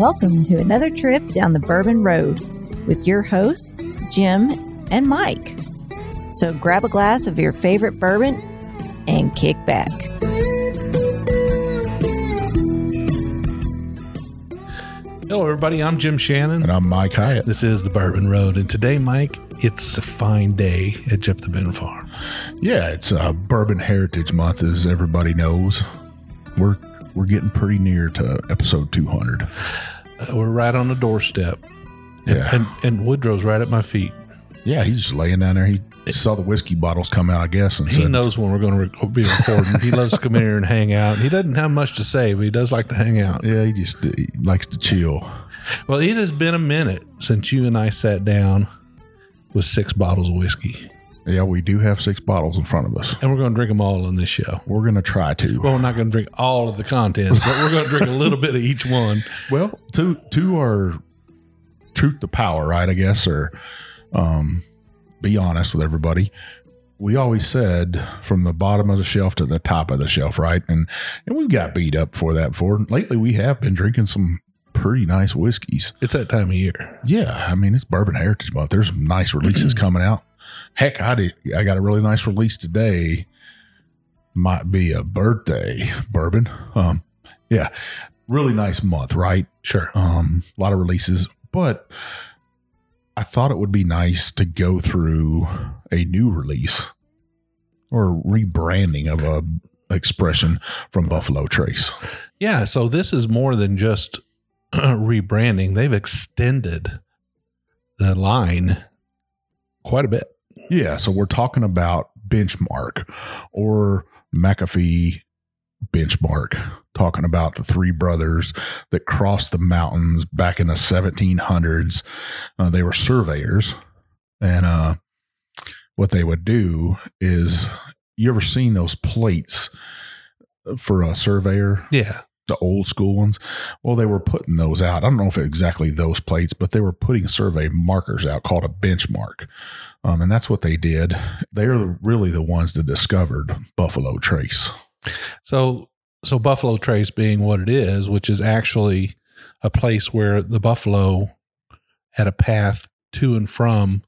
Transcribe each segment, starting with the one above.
Welcome to another trip down the Bourbon Road with your hosts, Jim and Mike. So grab a glass of your favorite bourbon and kick back. Hello, everybody. I'm Jim Shannon. And I'm Mike Hyatt. This is the Bourbon Road. And today, Mike, it's a fine day at Jeff the Ben Farm. Yeah, it's uh, Bourbon Heritage Month, as everybody knows. We're we're getting pretty near to episode 200. Uh, we're right on the doorstep. And, Yeah. and, and Woodrow's right at my feet. Yeah, he's just laying down there. He saw the whiskey bottles come out, I guess, and He said, knows when we're going to be recording. he loves to come in here and hang out. He doesn't have much to say, but he does like to hang out. "Yeah, he just he likes to chill." Well, it has been a minute since you and I sat down with six bottles of whiskey. Yeah, we do have six bottles in front of us. And we're going to drink them all on this show. We're gonna try to. Well, we're not going to drink all of the contents, but we're going to drink a little bit of each one. Well, two two are truth to power, right? I guess, or um, be honest with everybody. We always said from the bottom of the shelf to the top of the shelf, right? And and we've got beat up for that before. Lately, we have been drinking some pretty nice whiskeys. It's that time of year. Yeah, I mean it's Bourbon Heritage Month. There's some nice releases coming out. Heck, I did. I got a really nice release today. Might be a birthday bourbon. Um, yeah, really nice month, right? Sure. um, a lot of releases, but I thought it would be nice to go through a new release or rebranding of a expression from Buffalo Trace. Yeah. So this is more than just rebranding. They've extended the line quite a bit. Yeah, so we're talking about benchmark or McAfee benchmark, talking about the three brothers that crossed the mountains back in the 1700s. Uh, they were surveyors, and uh, what they would do is you ever seen those plates for a surveyor? Yeah. The old school ones. Well, they were putting those out. I don't know if exactly those plates, but they were putting survey markers out called a benchmark. Um, and that's what they did. They're really the ones that discovered Buffalo Trace. So so Buffalo Trace being what it is, which is actually a place where the buffalo had a path to and from,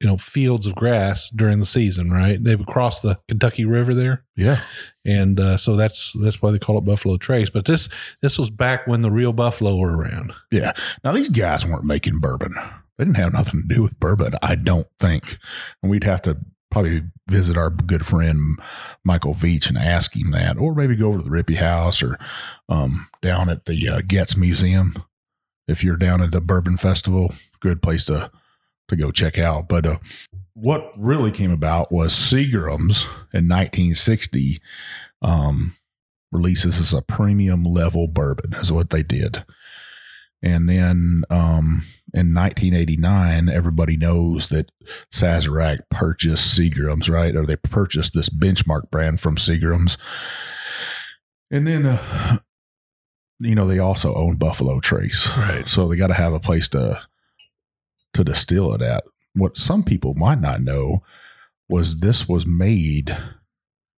you know, fields of grass during the season, right? They would cross the Kentucky River there. Yeah. and uh, so that's that's why they call it Buffalo Trace. But this this was back when the real buffalo were around. Yeah. Now, these guys weren't making bourbon. They didn't have nothing to do with bourbon, I don't think. And we'd have to probably visit our good friend Michael Veach and ask him that, or maybe go over to the Rippy House or um, down at the uh, Getz Museum. If you're down at the Bourbon Festival, good place to to go check out. But uh, what really came about was Seagram's in 1960 um, releases as a premium level bourbon, is what they did. And then um, in 1989, everybody knows that Sazerac purchased Seagram's, right? Or they purchased this benchmark brand from Seagram's. And then, uh, you know, they also own Buffalo Trace. Right. So they got to have a place to to distill it at. What some people might not know was this was made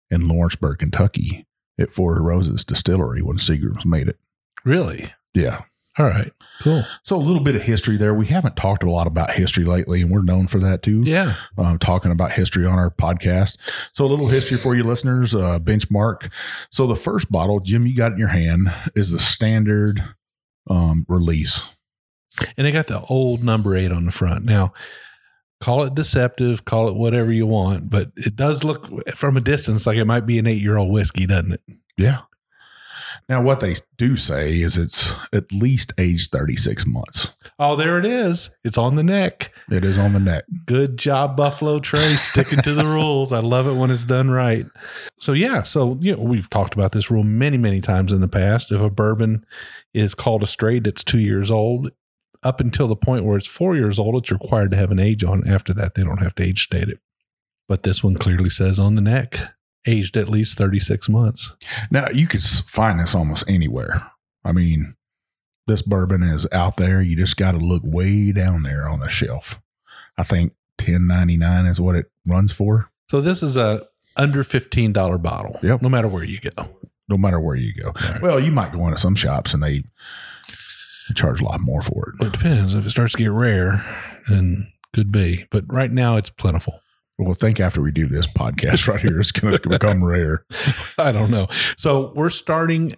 in Lawrenceburg, Kentucky at Four Roses Distillery when Seagram's made it. Really? Yeah. All right. Cool. So a little bit of history there. We haven't talked a lot about history lately, and we're known for that too. Yeah. Um, talking about history on our podcast. So a little history for you listeners. Uh, benchmark. So the first bottle, Jim, you got in your hand, is the standard um, release. And they got the old number eight on the front. Now, call it deceptive, call it whatever you want, but it does look from a distance like it might be an eight year old whiskey, doesn't it? Yeah. Now what they do say is it's at least aged thirty six months. Oh, there it is. It's on the neck. It is on the neck. Good job, Buffalo Trace, sticking to the rules. I love it when it's done right. So yeah, so you know, we've talked about this rule many, many times in the past. If a bourbon is called a straight that's two years old, up until the point where it's four years old, it's required to have an age on. After that, they don't have to age state it. But this one clearly says on the neck, aged at least 36 months. Now you could find this almost anywhere. I mean, this bourbon is out there. You just got to look way down there on the shelf. I think ten ninety nine is what it runs for. So this is a under $15 bottle. Yep. No matter where you go. no matter where you go. Right. Well, you might go into some shops and They charge a lot more for it. it depends. If it starts to get rare, then could be. But right now it's plentiful. Well, think after we do this podcast right here, it's going to become rare. I don't know. So we're starting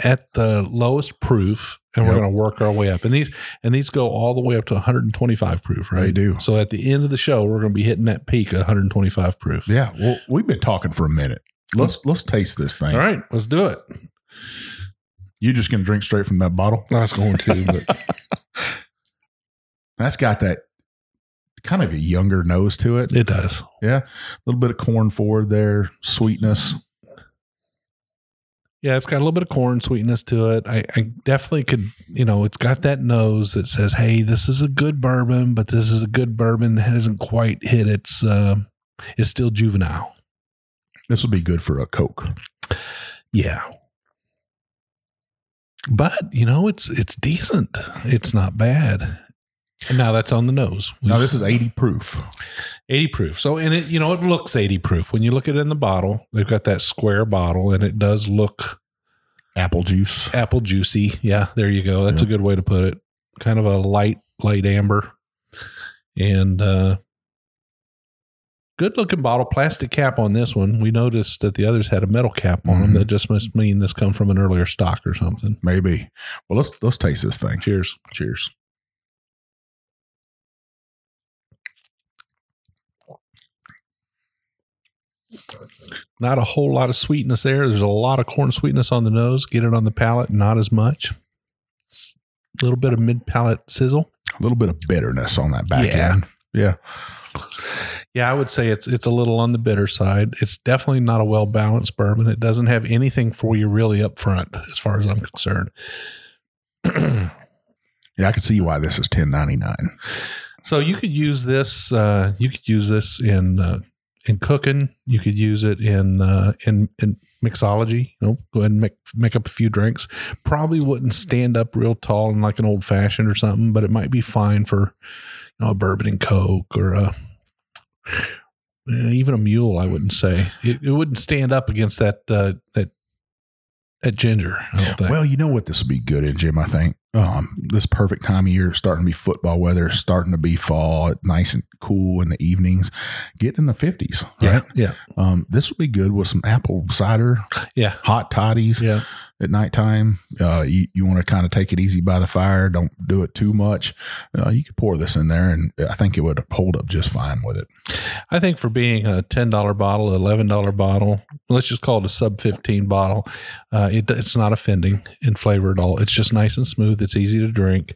at the lowest proof and we're going to work our way up. And these and these go all the way up to 125 proof, right? They do. So at the end of the show, we're going to be hitting that peak of 125 proof. Yeah. Well, we've been talking for a minute. Let's let's taste this thing. All right, let's do it. You just going to drink straight from that bottle? I was going to, but That's got that kind of a younger nose to it. it does. Yeah. A little bit of corn forward there, sweetness. Yeah, it's got a little bit of corn sweetness to it. I, I definitely could, you know, it's got that nose that says, "Hey, this is a good bourbon, but this is a good bourbon that hasn't quite hit its. Uh, it's still juvenile." This will be good for a Coke. Yeah, but you know, it's it's decent. It's not bad. And now that's on the nose. Now, this is 80 proof. 80 proof. So, and it, you know, it looks 80 proof. When you look at it in the bottle, they've got that square bottle and it does look Apple juice. apple juicy. Yeah, there you go. That's Yeah. a good way to put it. Kind of a light, light amber. And uh good looking bottle, plastic cap on this one. We noticed that the others had a metal cap on them. Mhm. That just must mean this come from an earlier stock or something. Maybe. Well, let's let's taste this thing. Cheers. Cheers. Not a whole lot of sweetness there. There's a lot of corn sweetness on the nose. Get it on the palate, not as much. A little bit of mid palate sizzle. A little bit of bitterness on that back Yeah. end. Yeah. Yeah, I would say it's it's a little on the bitter side. It's definitely not a well balanced bourbon. It doesn't have anything for you really up front, as far as I'm concerned. Yeah, I can see why this is ten ninety nine. so you could use this. Uh, you could use this in uh, in cooking. You could use it in uh, in in mixology. You know, go ahead and make make up a few drinks. Probably wouldn't stand up real tall in like an old fashioned or something, but it might be fine for you know a bourbon and coke or a even a mule. I wouldn't say it, it wouldn't stand up against that uh, that that ginger. Well, you know what this would be good in, Jim. I think um, this perfect time of year, starting to be football weather, starting to be fall, nice and cool in the evenings, get in the fifties. yeah, Right. yeah, Um, this would be good with some apple cider, yeah, hot toddies yeah. at nighttime. Uh, you you want to kind of take it easy by the fire. Don't do it too much. Uh, you could pour this in there, and I think it would hold up just fine with it. I think for being a ten dollar bottle, eleven dollar bottle, let's just call it a sub fifteen bottle. Uh, it, it's not offending in flavor at all. It's just nice and smooth. It's easy to drink.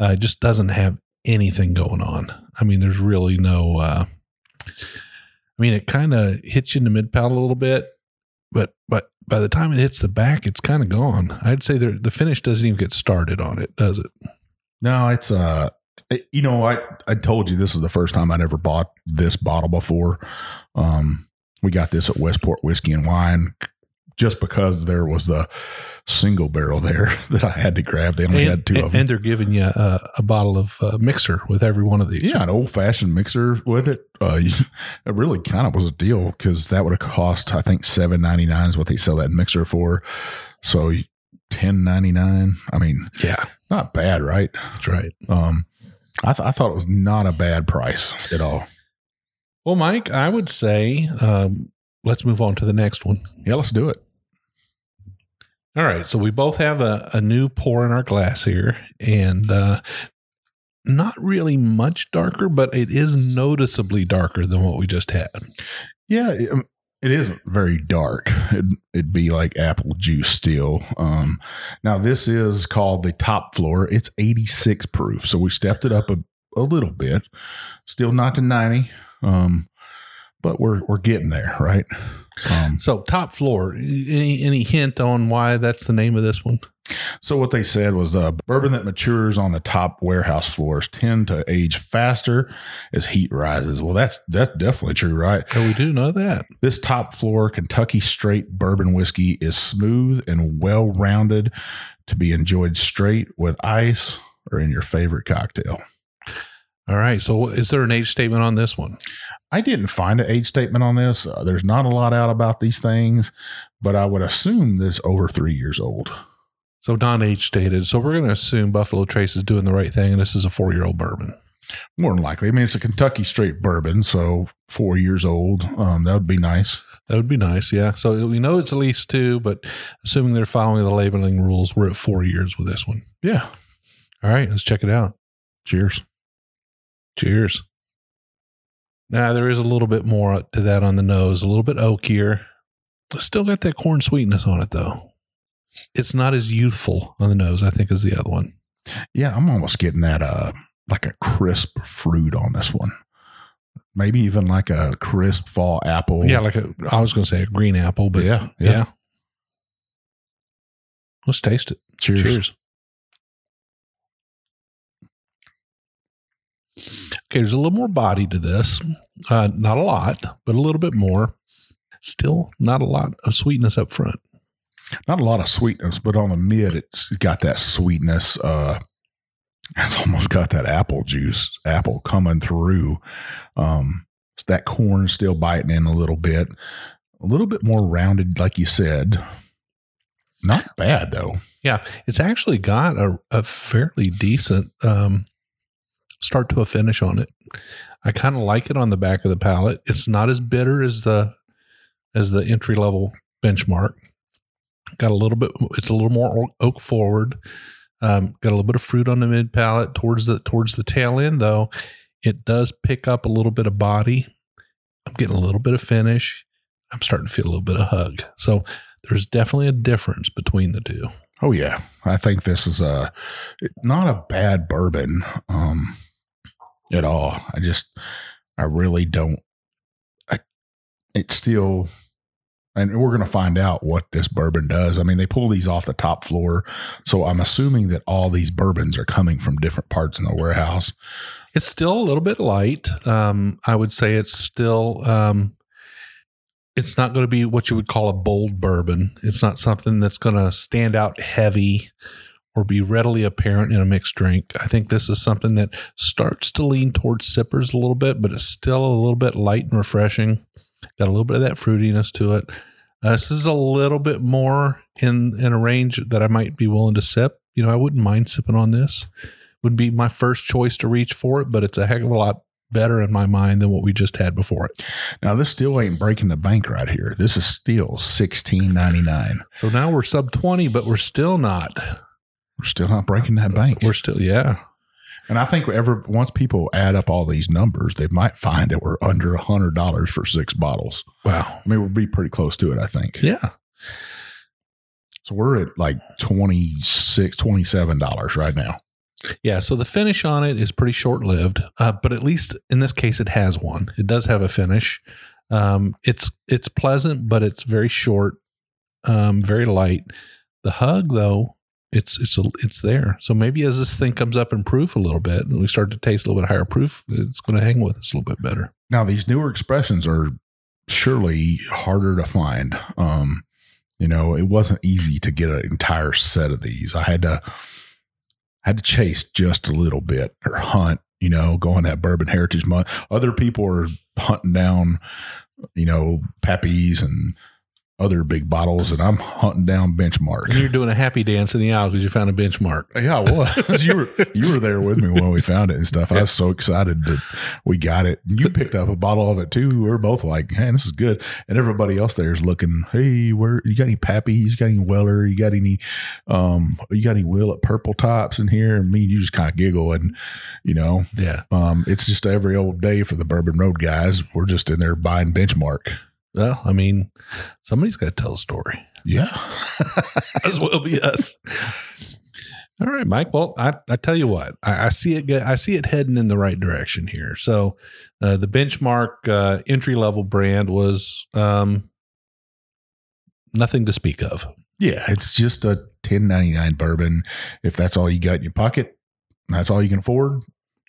Uh, it just doesn't have anything going on. I mean, there's really no. Uh, I mean, it kind of hits you in the mid palate a little bit, but but by the time it hits the back, it's kind of gone. I'd say the the finish doesn't even get started on it, does it? No, it's uh you know, I I told you this is the first time I'd ever bought this bottle before. Um we got this at Westport Whiskey and Wine just because there was the single barrel there that I had to grab. They only had two and, of them. and they're giving you a, a bottle of uh, mixer with every one of these. yeah, an old fashioned mixer with it. Uh, you- it really kind of was a deal because that would have cost, I think, seven ninety nine is what they sell that mixer for. So ten ninety nine. I mean, yeah, not bad, right? that's right. Um, I, th- I thought it was not a bad price at all. Well, Mike, I would say um, let's move on to the next one. Yeah, let's do it. All right. So we both have a, a new pour in our glass here, and uh, not really much darker, but it is noticeably darker than what we just had. Yeah, it, um, it isn't very dark. It'd, it'd be like apple juice still. Um, now this is called the top floor. It's 86 proof, so we stepped it up a, a little bit. Still not to 90, um, but we're we're getting there, right? Um, So top floor. Any any hint on why that's the name of this one? so what they said was uh, bourbon that matures on the top warehouse floors tend to age faster as heat rises. Well, that's that's definitely true, right? Oh, we do know that. This top floor Kentucky straight bourbon whiskey is smooth and well rounded to be enjoyed straight with ice or in your favorite cocktail. All right. So is there an age statement on this one? I didn't find an age statement on this. Uh, there's not a lot out about these things, but I would assume this over three years old. So Don H stated, so we're going to assume Buffalo Trace is doing the right thing, and this is a four year old bourbon. More than likely. I mean, it's a Kentucky straight bourbon, so four years old. Um, that would be nice. That would be nice, yeah. So we know it's at least two, but assuming they're following the labeling rules, we're at four years with this one. Yeah. All right, let's check it out. Cheers. Cheers. Now there is a little bit more to that on the nose, a little bit oakier. Still got that corn sweetness on it though. It's not as youthful on the nose, I think, as the other one. Yeah, I'm almost getting that uh like a crisp fruit on this one. Maybe even like a crisp fall apple. Yeah, like a I was going to say a green apple, but Yeah, yeah. yeah. Let's taste it. Cheers. Cheers. Okay, there's a little more body to this. Uh, not a lot, but a little bit more. Still not a lot of sweetness up front. Not a lot of sweetness, but on the mid, it's got that sweetness. Uh, it's almost got that apple juice, apple coming through. Um, that corn still biting in a little bit, a little bit more rounded, like you said. Not bad though. Yeah, it's actually got a, a fairly decent um, start to a finish on it. I kind of like it on the back of the palate. It's not as bitter as the as the entry level benchmark. Got a little bit. It's a little more oak- forward. Um, got a little bit of fruit on the mid palate towards the towards the tail end though. It does pick up a little bit of body. I'm getting a little bit of finish. I'm starting to feel a little bit of hug. So there's definitely a difference between the two. Oh yeah, I think this is a not a bad bourbon um, at all. I just I really don't. I, it's still, and we're going to find out what this bourbon does. I mean, they pull these off the top floor, so I'm assuming that all these bourbons are coming from different parts in the warehouse. It's still a little bit light. Um, I would say it's still. Um, it's not going to be what you would call a bold bourbon. It's not something that's going to stand out heavy or be readily apparent in a mixed drink. I think this is something that starts to lean towards sippers a little bit, but it's still a little bit light and refreshing. Got a little bit of that fruitiness to it. Uh, this is a little bit more in in a range that I might be willing to sip. You know, I wouldn't mind sipping on this. Would be my first choice to reach for it, but it's a heck of a lot better in my mind than what we just had before it. Now this still ain't breaking the bank right here. This is still sixteen ninety nine. So now we're sub 20, but we're still not. We're still not breaking that bank. We're still, yeah. And I think ever once people add up all these numbers, they might find that we're under a hundred dollars for six bottles. Wow. I mean, we'll be pretty close to it, I think. Yeah. So we're at like 26 $27 right now. Yeah. So the finish on it is pretty short lived, uh, but at least in this case, it has one. It does have a finish. Um, it's it's pleasant, but it's very short, um, very light. The hug, though, it's it's a, it's there. So maybe as this thing comes up in proof a little bit, and we start to taste a little bit higher proof, it's going to hang with us a little bit better. Now, these newer expressions are surely harder to find. Um, you know, it wasn't easy to get an entire set of these. I had to had to chase just a little bit or hunt, you know, go on that bourbon heritage month. Other people are hunting down, you know, Pappies and other big bottles, and I'm hunting down benchmark. And you're doing a happy dance in the aisle because you found a benchmark. Yeah, I was. you were you were there with me when we found it and stuff. I was so excited that we got it. You picked up a bottle of it too. We were both like, "Man, this is good." And everybody else there is looking, "Hey, where you got any Pappies? You got any Weller? You got any um you got any Willett Purple Tops in here?" And me and you just kind of giggle and you know, Yeah. um it's just every old day for the Bourbon Road guys. We're just in there buying benchmark. Well, I mean, somebody's got to tell a story. Yeah. As well be us. All right, Mike. Well, I, I tell you what, I, I see it. I see it heading in the right direction here. So, uh, the benchmark uh, entry level brand was um, nothing to speak of. Yeah, it's just a ten ninety nine bourbon. If that's all you got in your pocket, that's all you can afford.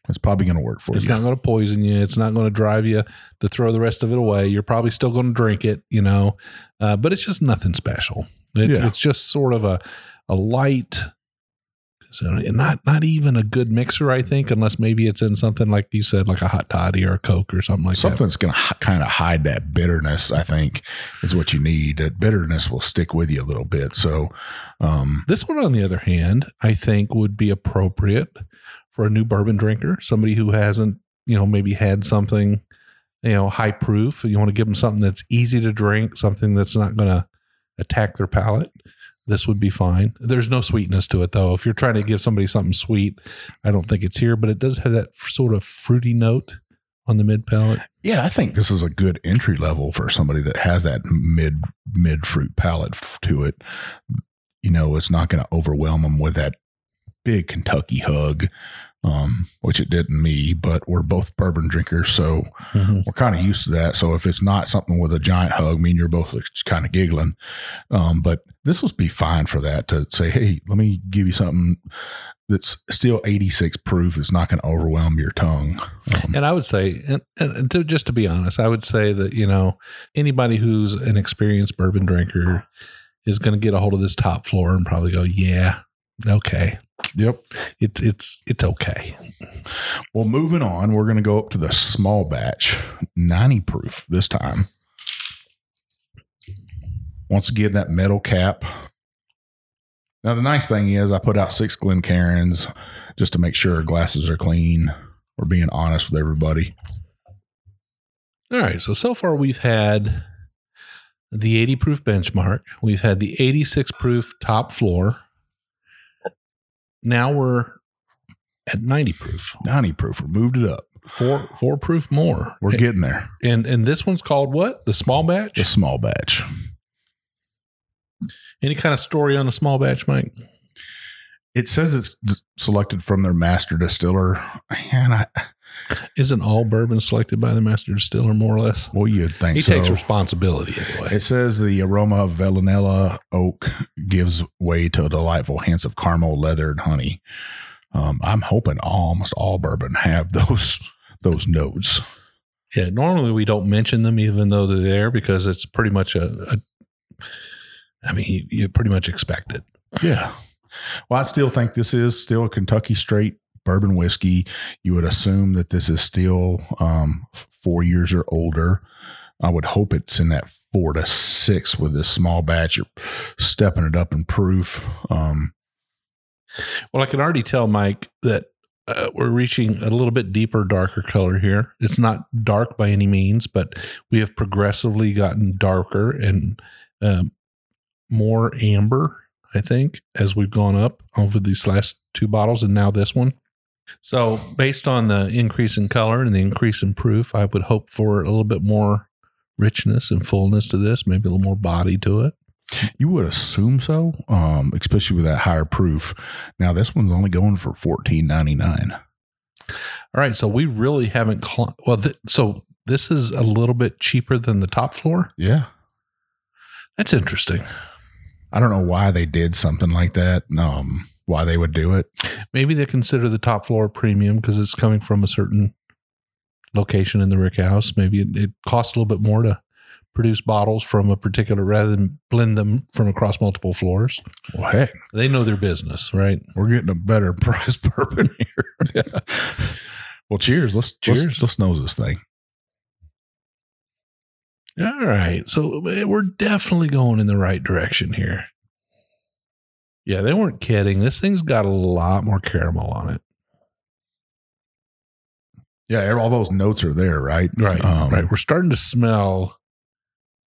It's probably going to work for It's you. It's not going to poison you. It's not going to drive you to throw the rest of it away. You're probably still going to drink it, you know, uh, but it's just nothing special. It's, Yeah. it's just sort of a a light, So not not even a good mixer, I think, unless maybe it's in something like you said, like a hot toddy or a Coke or something like Something that's going to h- kind of hide that bitterness, I think, is what you need. That bitterness will stick with you a little bit. So, um. This one, on the other hand, I think would be appropriate for a new bourbon drinker, somebody who hasn't, you know, maybe had something, you know, high proof. You want to give them something that's easy to drink, something that's not going to attack their palate. This would be fine. There's no sweetness to it though. If you're trying to give somebody something sweet, I don't think it's here, but it does have that sort of fruity note on the mid palate. yeah, I think this is a good entry level for somebody that has that mid mid fruit palate to it. You know, it's not going to overwhelm them with that big Kentucky hug, um, which it didn't me. But we're both bourbon drinkers, so we're kind of used to that. So if it's not something with a giant hug, me and you're both kind of giggling. Um, but this will be fine for that to say, hey, let me give you something that's still 86 proof. It's not going to overwhelm your tongue. Um, And I would say, and, and to, just to be honest, I would say that you know anybody who's an experienced bourbon drinker is going to get a hold of this top floor and probably go, "Yeah, okay, yep. it's it's it's okay." Well, moving on, we're going to go up to the small batch, 90 proof this time. Once again, that metal cap. Now, the nice thing is, I put out six Glencairns just to make sure our glasses are clean. We're being honest with everybody. All right, so so far we've had the 80 proof benchmark, we've had the 86 proof top floor. Now we're at 90 proof, 90 proof. We moved it up. four four proof more. We're getting there. and and this one's called what? The small batch. The small batch. Any kind of story on the small batch, Mike? It says it's selected from their master distiller. And I, Isn't all bourbon selected by the master distiller, more or less? well, you'd think He so. takes responsibility anyway. It says the aroma of vanilla oak gives way to a delightful hints of caramel, leather, and honey. Um, I'm hoping almost all bourbon have those those notes. Yeah, normally we don't mention them even though they're there because it's pretty much a. a I mean, you, you pretty much expect it. Yeah. Well, I still think this is still a Kentucky straight bourbon whiskey. You would assume that this is still um, four years or older. I would hope it's in that four to six with this small batch. You're stepping it up in proof. Um, Well, I can already tell, Mike, that uh, we're reaching a little bit deeper, darker color here. It's not dark by any means, but we have progressively gotten darker and um, more amber, I think, as we've gone up over these last two bottles and now this one. So, based on the increase in color and the increase in proof, I would hope for a little bit more richness and fullness to this, maybe a little more body to it. You would assume so, um, especially with that higher proof. Now this one's only going for fourteen ninety nine. All right, so we really haven't. Cl- well, th- so this is a little bit cheaper than the top floor. Yeah, That's interesting. I don't know why they did something like that. Um, why they would do it? Maybe they consider the top floor premium because it's coming from a certain location in the Rick House. Maybe it, it costs a little bit more to produce bottles from a particular rather than blend them from across multiple floors. Well, heck, They know their business, right? we're getting a better price bourbon here. well, cheers. Let's Cheers. Let's, let's nose this thing. All right. So eh, we're definitely going in the right direction here. Yeah, they weren't kidding. This thing's got a lot more caramel on it. Yeah, all those notes are there, right? Right. Um, right. We're starting to smell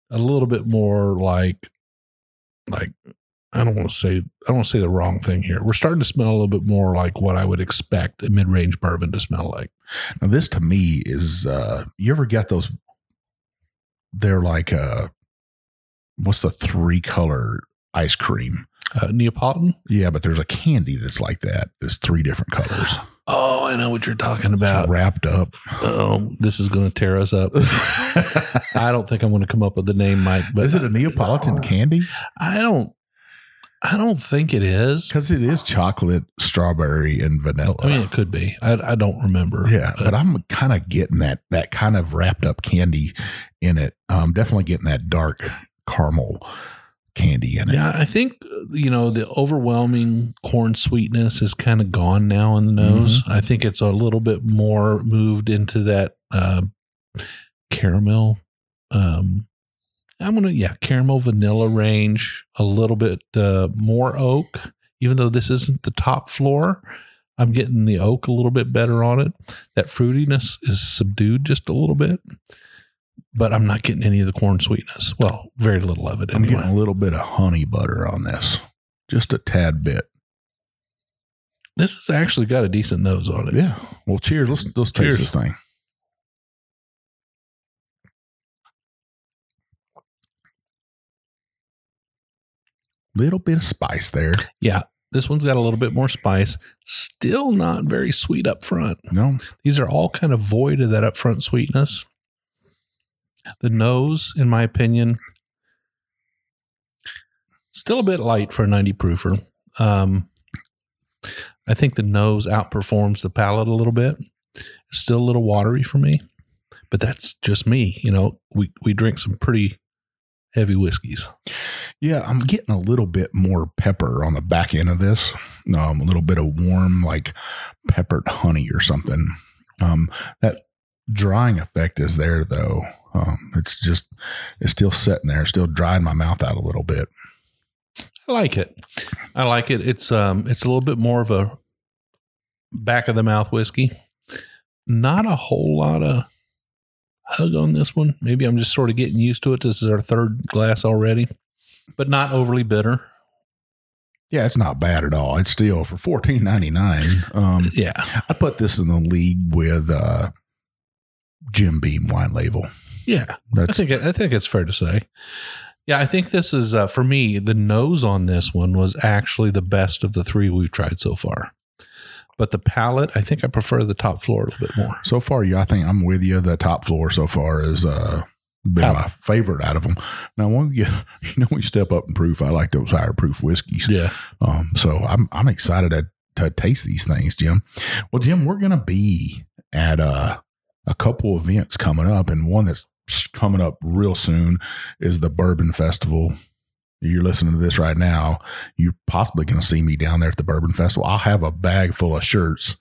a little bit more like like I don't want to say I don't want to say the wrong thing here. We're starting to smell a little bit more like what I would expect a mid-range bourbon to smell like. Now, this to me is. uh You ever get those? They're like uh what's the three color ice cream? Uh, Neapolitan? Yeah, but there's a candy that's like that. There's three different colors. Oh, I know what you're talking It's about. wrapped up. Oh, this is going to tear us up. I don't think I'm going to come up with the name, Mike. But is it a Neapolitan candy? I don't. I don't think it is. Because it is chocolate, strawberry, and vanilla. I mean, it could be. I, I don't remember. yeah, but I'm kind of getting that that kind of wrapped up candy in it. I'm definitely getting that dark caramel candy in it. Yeah, I think uh, you know the overwhelming corn sweetness is kind of gone now in the nose. I think it's a little bit more moved into that uh, caramel. Um, I'm gonna yeah caramel vanilla range. A little bit uh, more oak, even though this isn't the top floor. I'm getting the oak a little bit better on it. That fruitiness is subdued just a little bit, but I'm not getting any of the corn sweetness. Well, very little of it I'm getting a little bit of honey butter on this, just a tad bit. This has actually got a decent nose on it. Yeah. Well, cheers. Let's let's taste this thing. Little bit of spice there. Yeah. This one's got a little bit more spice. Still not very sweet up front. No, These are all kind of void of that upfront sweetness. The nose, in my opinion, still a bit light for a 90 proofer. Um, I think the nose outperforms the palate a little bit. It's still a little watery for me, but that's just me. You know, we, we drink some pretty heavy whiskeys. Yeah, I'm getting a little bit more pepper on the back end of this. Um, a little bit of warm, like peppered honey or something. Um, that drying effect is there though. Um, it's just it's still sitting there, still drying my mouth out a little bit. I like it. I like it. It's um it's a little bit more of a back of the mouth whiskey. Not a whole lot of hug on this one. Maybe I'm just sort of getting used to it. This is our third glass already, but not overly bitter. Yeah, it's not bad at all. It's still for fourteen ninety nine. Um, Yeah. I put this in the league with uh, Jim Beam white label. Yeah. I think I think it's fair to say. Yeah, I think this is uh, for me. The nose on this one was actually the best of the three we've tried so far. But the palate, I think I prefer the top floor a little bit more. so far. Yeah, I think I'm with you. The top floor so far is uh, been my favorite out of them. Now, when get, you know, we step up in proof. I like those higher proof whiskeys. Yeah. Um, so I'm I'm excited to to taste these things, Jim. Well, Jim, we're gonna be at uh, a couple events coming up, and one that's coming up real soon is the Bourbon Festival. You're listening to this right now. You're possibly going to see me down there at the Bourbon Festival. I'll have a bag full of shirts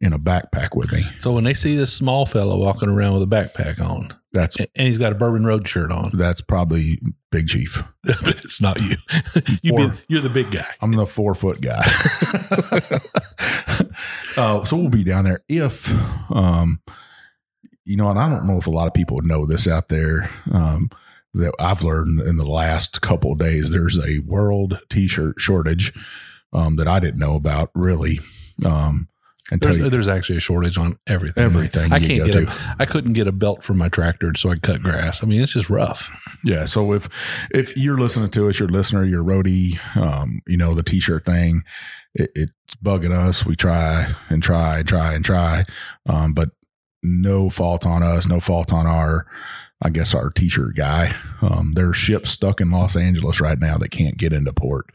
in a backpack with me. So when they see this small fellow walking around with a backpack on, That's and he's got a Bourbon Road shirt on, that's probably Big Chief. it's not you. you you're the big guy. I'm the four foot guy. uh, so we'll be down there if, um, you know, and I don't know if a lot of people know this out there. Um, that I've learned in the last couple of days, there's a world T-shirt shortage um, that I didn't know about really. Um, There's, you- there's actually a shortage on everything. Everything I can't go get a, I couldn't get a belt for my tractor so I cut grass. I mean, it's just rough. Yeah. So if if you're listening to us, you're listener, you're roadie, um, you know, the t shirt thing, it, it's bugging us. We try and try and try and try. Um, but no fault on us, no fault on our I guess our t shirt guy. Um, there's ships stuck in Los Angeles right now that can't get into port.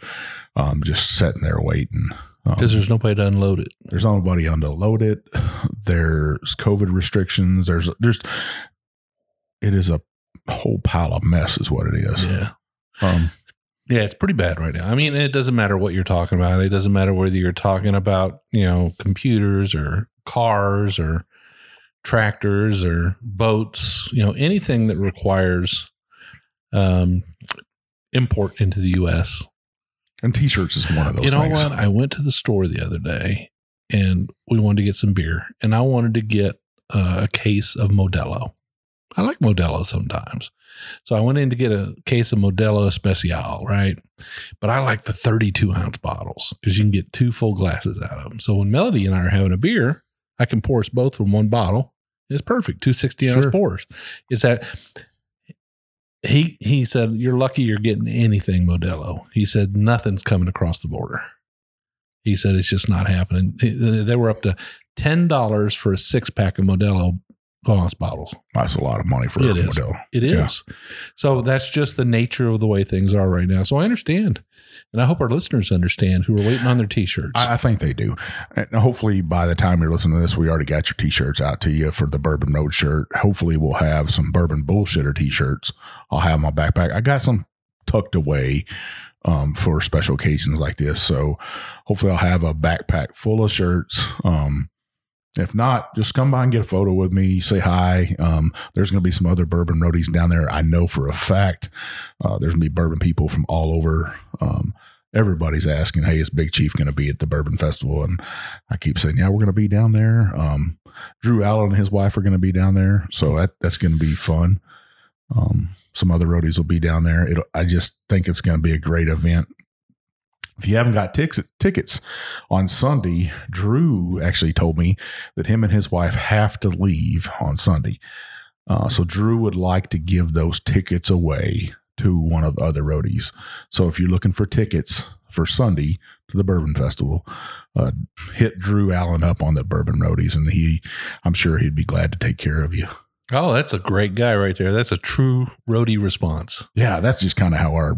Um, just sitting there waiting. Um, because there's nobody to unload it. there's nobody to unload it. There's COVID restrictions. There's there's it is a whole pile of mess is what it is. Yeah. Um, Yeah, it's pretty bad right now. I mean, it doesn't matter what you're talking about. It doesn't matter whether you're talking about, you know, computers or cars or tractors or boats, you know, anything that requires um, import into the US. and t-shirts is one of those you know things. what? I went to the store the other day and we wanted to get some beer and I wanted to get uh, a case of Modelo. I like Modelo sometimes. So I went in to get a case of Modelo Especial, right? But I like the 32 ounce bottles because you can get two full glasses out of them. So when Melody and I are having a beer, I can pour us both from one bottle. It's perfect. Two sixty 60 ounce Sure. pours. It's that he he said, You're lucky you're getting anything Modelo. He said, Nothing's coming across the border. He said, It's just not happening. They were up to $10 for a six pack of Modelo glass bottles. That's a lot of money for It a is. model. It Yeah. So that's just the nature of the way things are right now. So I understand. And I hope our listeners understand who are waiting on their t shirts. I, I think they do. And hopefully by the time you're listening to this, we already got your t-shirts out to you for the Bourbon Road shirt. Hopefully we'll have some Bourbon Bullshitter t-shirts. I'll have my backpack. I got some tucked away um, for special occasions like this. So hopefully I'll have a backpack full of shirts. Um, if not, just come by and get a photo with me. Say hi. Um, there's going to be some other bourbon roadies down there. I know for a fact. Uh, there's going to be bourbon people from all over. Um, everybody's asking, "Hey, is Big Chief going to be at the Bourbon Festival?" And I keep saying, "Yeah, we're going to be down there." Um, Drew Allen and his wife are going to be down there, so that that's going to be fun. Um, some other roadies will be down there. It'll, I just think it's going to be a great event. If you haven't got tickets, tickets on Sunday, Drew actually told me that him and his wife have to leave on Sunday. Uh, so Drew would like to give those tickets away to one of the other roadies. So if you're looking for tickets for Sunday to the Bourbon Festival, uh, hit Drew Allen up on the Bourbon Roadies, and he, I'm sure he'd be glad to take care of you. Oh, that's a great guy right there. That's a true roadie response. Yeah, that's just kind of how our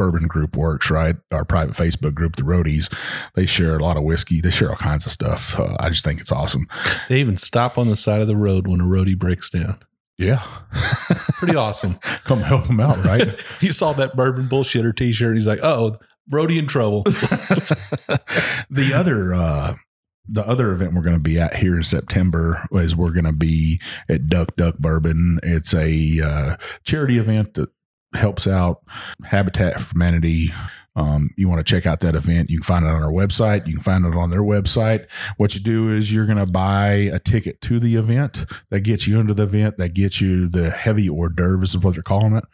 bourbon group works, right? Our private Facebook group, the Roadies, they share a lot of whiskey. They share all kinds of stuff. Uh, I just think it's awesome. They even stop on the side of the road when a roadie breaks down. Yeah, Pretty awesome. come help them out, right? he saw that bourbon bullshitter t-shirt. He's like, oh, roadie in trouble. the other uh the other event we're going to be at here in September is we're going to be at Duck Duck Bourbon. It's a uh, charity event that helps out Habitat for Humanity. Um, you want to check out that event, you can find it on our website. You can find it on their website. What you do is you're going to buy a ticket to the event that gets you into the event, that gets you the heavy hors d'oeuvres, is what they're calling it,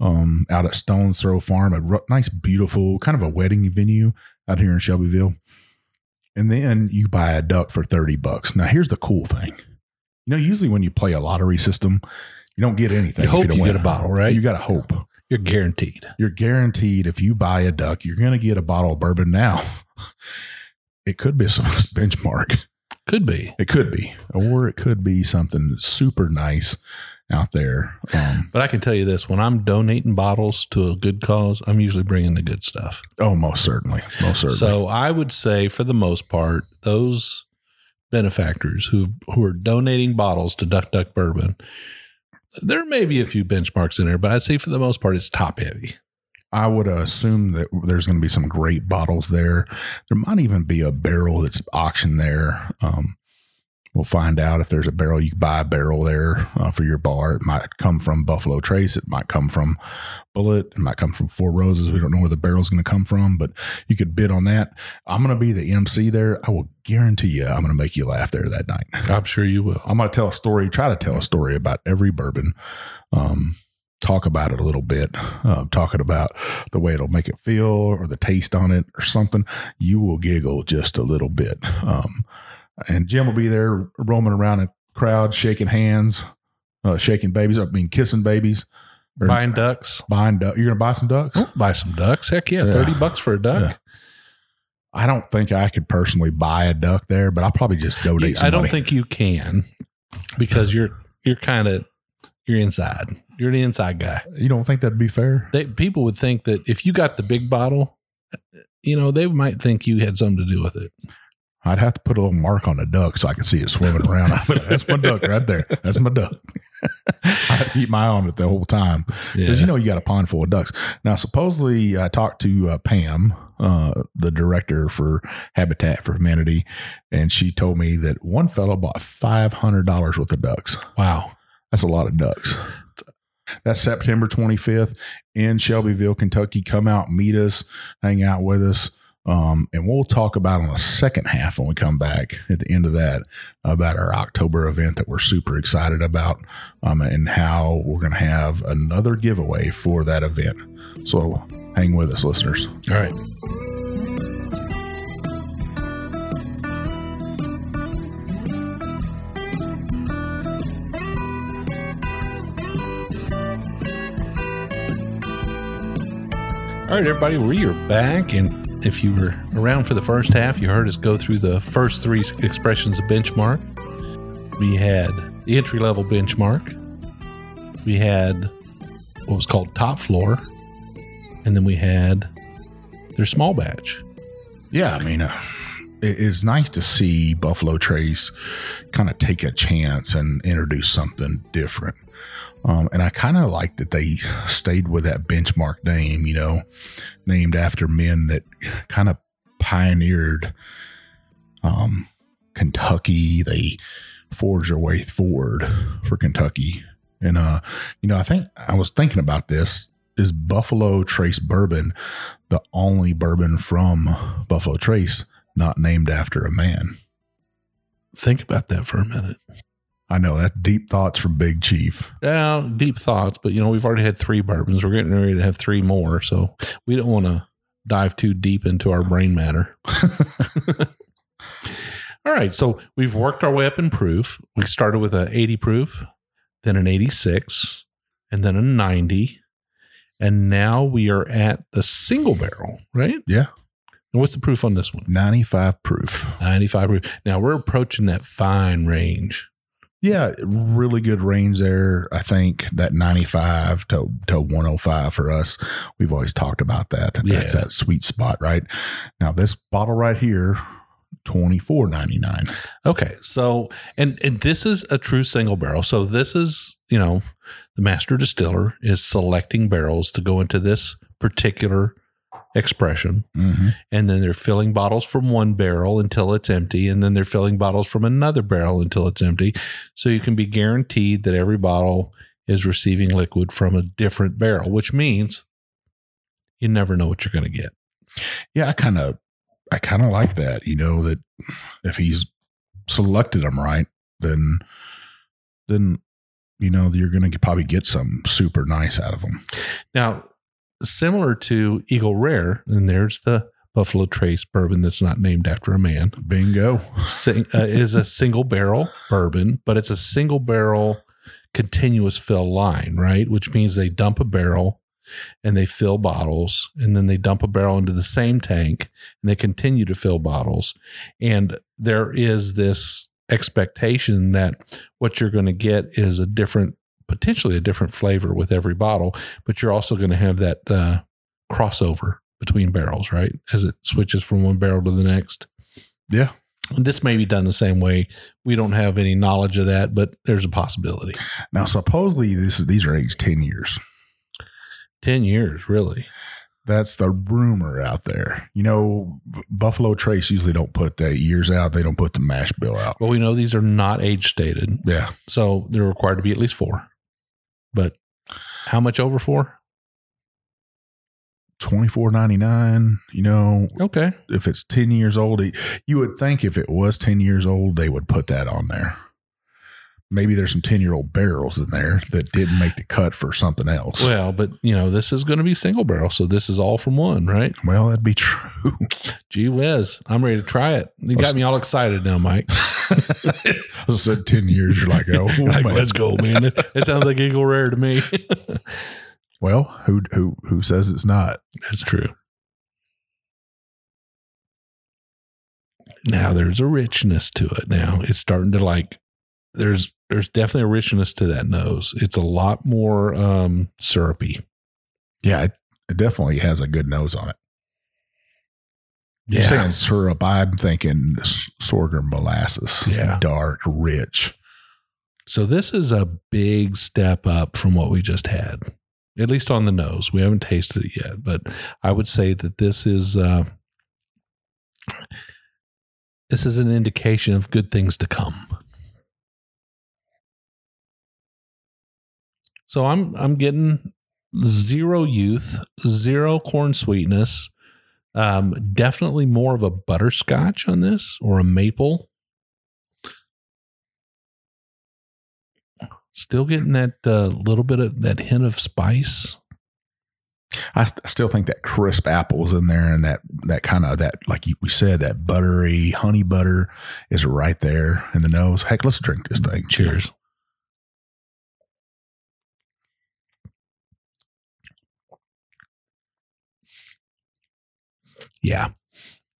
um, out at Stones Throw Farm, a nice, beautiful kind of a wedding venue out here in Shelbyville. And then you buy a duck for 30 bucks. Now, here's the cool thing. You know, usually when you play a lottery system, you don't get anything. You hope don't you get a bottle, right? You got to hope. You're guaranteed. You're guaranteed if you buy a duck, you're going to get a bottle of bourbon. Now, it could be some benchmark. Could be. It could be, or it could be something super nice out there. Um, But I can tell you this when I'm donating bottles to a good cause, I'm usually bringing the good stuff. oh, most certainly, most certainly. So I would say, for the most part, those benefactors who who are donating bottles to Duck Duck Bourbon, there may be a few benchmarks in there, but I'd say for the most part, it's top heavy. I would assume that there's going to be some great bottles there. There might even be a barrel that's auctioned there. Um, we'll find out if there's a barrel. You can buy a barrel there uh, for your bar. It might come from Buffalo Trace. It might come from Bulleit. It might come from Four Roses. We don't know where the barrel's going to come from, but you could bid on that. I'm going to be the MC there. I will guarantee you I'm going to make you laugh there that night. I'm sure you will. I'm going to tell a story, try to tell a story about every bourbon. Um, talk about it a little bit, uh, talking about the way it'll make it feel or the taste on it or something. You will giggle just a little bit. Um, and Jim will be there roaming around a crowd, shaking hands, uh, shaking babies. I mean, kissing babies. Or Buying ducks. buying duck. You're gonna buy some ducks? Oh, buy some ducks. Heck yeah, Yeah. 30 bucks for a duck. Yeah. I don't think I could personally buy a duck there, but I'll probably just donate. Some I don't money. think you can because you're you're kind of you're inside. You're the inside guy. you don't think that'd be fair. They, people would think that if you got the big bottle, you know, they might think you had something to do with it. I'd have to put a little mark on the duck so I can see it swimming around. That's my duck right there. That's my duck. I have to keep my eye on it the whole time because you know you got a pond full of ducks. Now, supposedly, I talked to uh, Pam, uh, the director for Habitat for Humanity, and she told me that one fellow bought five hundred dollars worth of ducks. wow. That's a lot of ducks. That's September 25th in Shelbyville, Kentucky. Come out, meet us, hang out with us. Um, and we'll talk about on the second half when we come back at the end of that about our October event that we're super excited about um, and how we're going to have another giveaway for that event. So hang with us, listeners. All right. All right, everybody, we are back. And if you were around for the first half, you heard us go through the first three expressions of benchmark. We had the entry level benchmark, we had what was called top floor, and then we had their small batch. Yeah, I mean, uh, it- it's nice to see Buffalo Trace kind of take a chance and introduce something different. Um, and I kind of like that they stayed with that benchmark name, you know, named after men that kind of pioneered um, Kentucky. They forged their way forward for Kentucky. And, uh, you know, I think I was thinking about this. Is Buffalo Trace bourbon the only bourbon from Buffalo Trace not named after a man? Think about that for a minute. I know that deep thoughts from Big Chief. Yeah, deep thoughts, but you know, we've already had three bourbons. We're getting ready to have three more. So we don't want to dive too deep into our brain matter. All right. So we've worked our way up in proof. We started with a 80 proof, then an 86, and then a 90. And now we are at the single barrel, right? Yeah. And what's the proof on this one? 95 proof. 95 proof. Now we're approaching that fine range. Yeah, really good range there. I think that 95 to, to 105 for us. We've always talked about that. that That's that sweet spot, right? Now, this bottle right here, 24.99. Okay. So, and, and this is a true single barrel. So this is, you know, the master distiller is selecting barrels to go into this particular expression. Mm-hmm. And then they're filling bottles from one barrel until it's empty. And then they're filling bottles from another barrel until it's empty. So you can be guaranteed that every bottle is receiving liquid from a different barrel, which means you never know what you're going to get. Yeah, I kind of, I kind of like that. You know that if he's selected them right, then, then you know you're going to probably get some super nice out of them. Now, similar to Eagle Rare, and there's the Buffalo Trace bourbon that's not named after a man, Bingo. sing, uh, is a single barrel bourbon, but it's a single barrel continuous fill line, right? Which means they dump a barrel and they fill bottles, and then they dump a barrel into the same tank and they continue to fill bottles. And there is this expectation that what you're going to get is a different, potentially a different flavor with every bottle, but you're also going to have that uh, crossover between barrels, right? As it switches from one barrel to the next. Yeah. This may be done the same way. We don't have any knowledge of that, but there's a possibility. Now, supposedly this is, these are aged 10 years. 10 years, really. That's the rumor out there. You know, Buffalo Trace usually don't put the years out. They don't put the mash bill out. But we know these are not age stated. Yeah. So they're required to be at least four. But how much over four? Twenty four ninety nine. You know, Okay. if it's ten years old, you would think if it was ten years old, they would put that on there. Maybe there's some ten year old barrels in there that didn't make the cut for something else. Well, but you know, this is going to be single barrel. So this is all from one, right? Well, that'd be true. Gee whiz. I'm ready to try it. You got me all excited now, Mike. I said ten years. You're like, oh, Like, let's go, man. It, it sounds like Eagle Rare to me. Well, who who who says it's not? That's true. Now there's a richness to it. Now it's starting to like there's there's definitely a richness to that nose. It's a lot more um syrupy. Yeah, it, it definitely has a good nose on it. You're saying syrup. I'm thinking sorghum molasses. Yeah. Dark, rich. So this is a big step up from what we just had. At least on the nose. We haven't tasted it yet, but I would say that this is uh this is an indication of good things to come. So I'm I'm getting zero youth, zero corn sweetness. Um, definitely more of a butterscotch on this or a maple. Still getting that uh, little bit of that hint of spice. I st- still think that crisp apples in there and that that kind of that like you, we said that buttery honey butter is right there in the nose. Heck, let's drink this thing. Cheers. Yeah,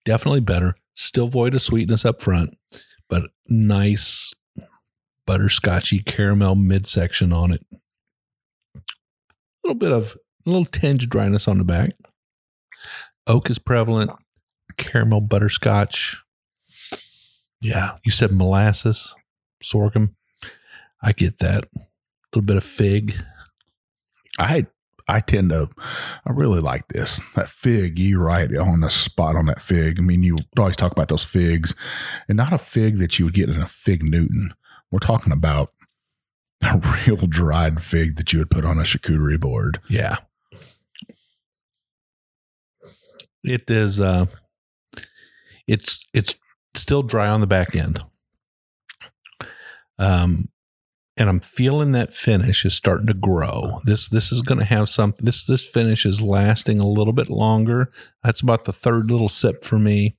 definitely better. Still void of sweetness up front, but nice butterscotchy caramel midsection on it. A little bit of a little tinge of dryness on the back. Oak is prevalent. Caramel butterscotch. Yeah, you said molasses, sorghum. I get that. A little bit of fig. I I tend to I really like this. That fig, you're right on the spot on that fig. I mean, you always talk about those figs, and not a fig that you would get in a fig Newton. We're talking about a real dried fig that you would put on a charcuterie board. Yeah. It is uh it's it's still dry on the back end. Um and I'm feeling that finish is starting to grow. This this is going to have some this this finish is lasting a little bit longer. That's about the third little sip for me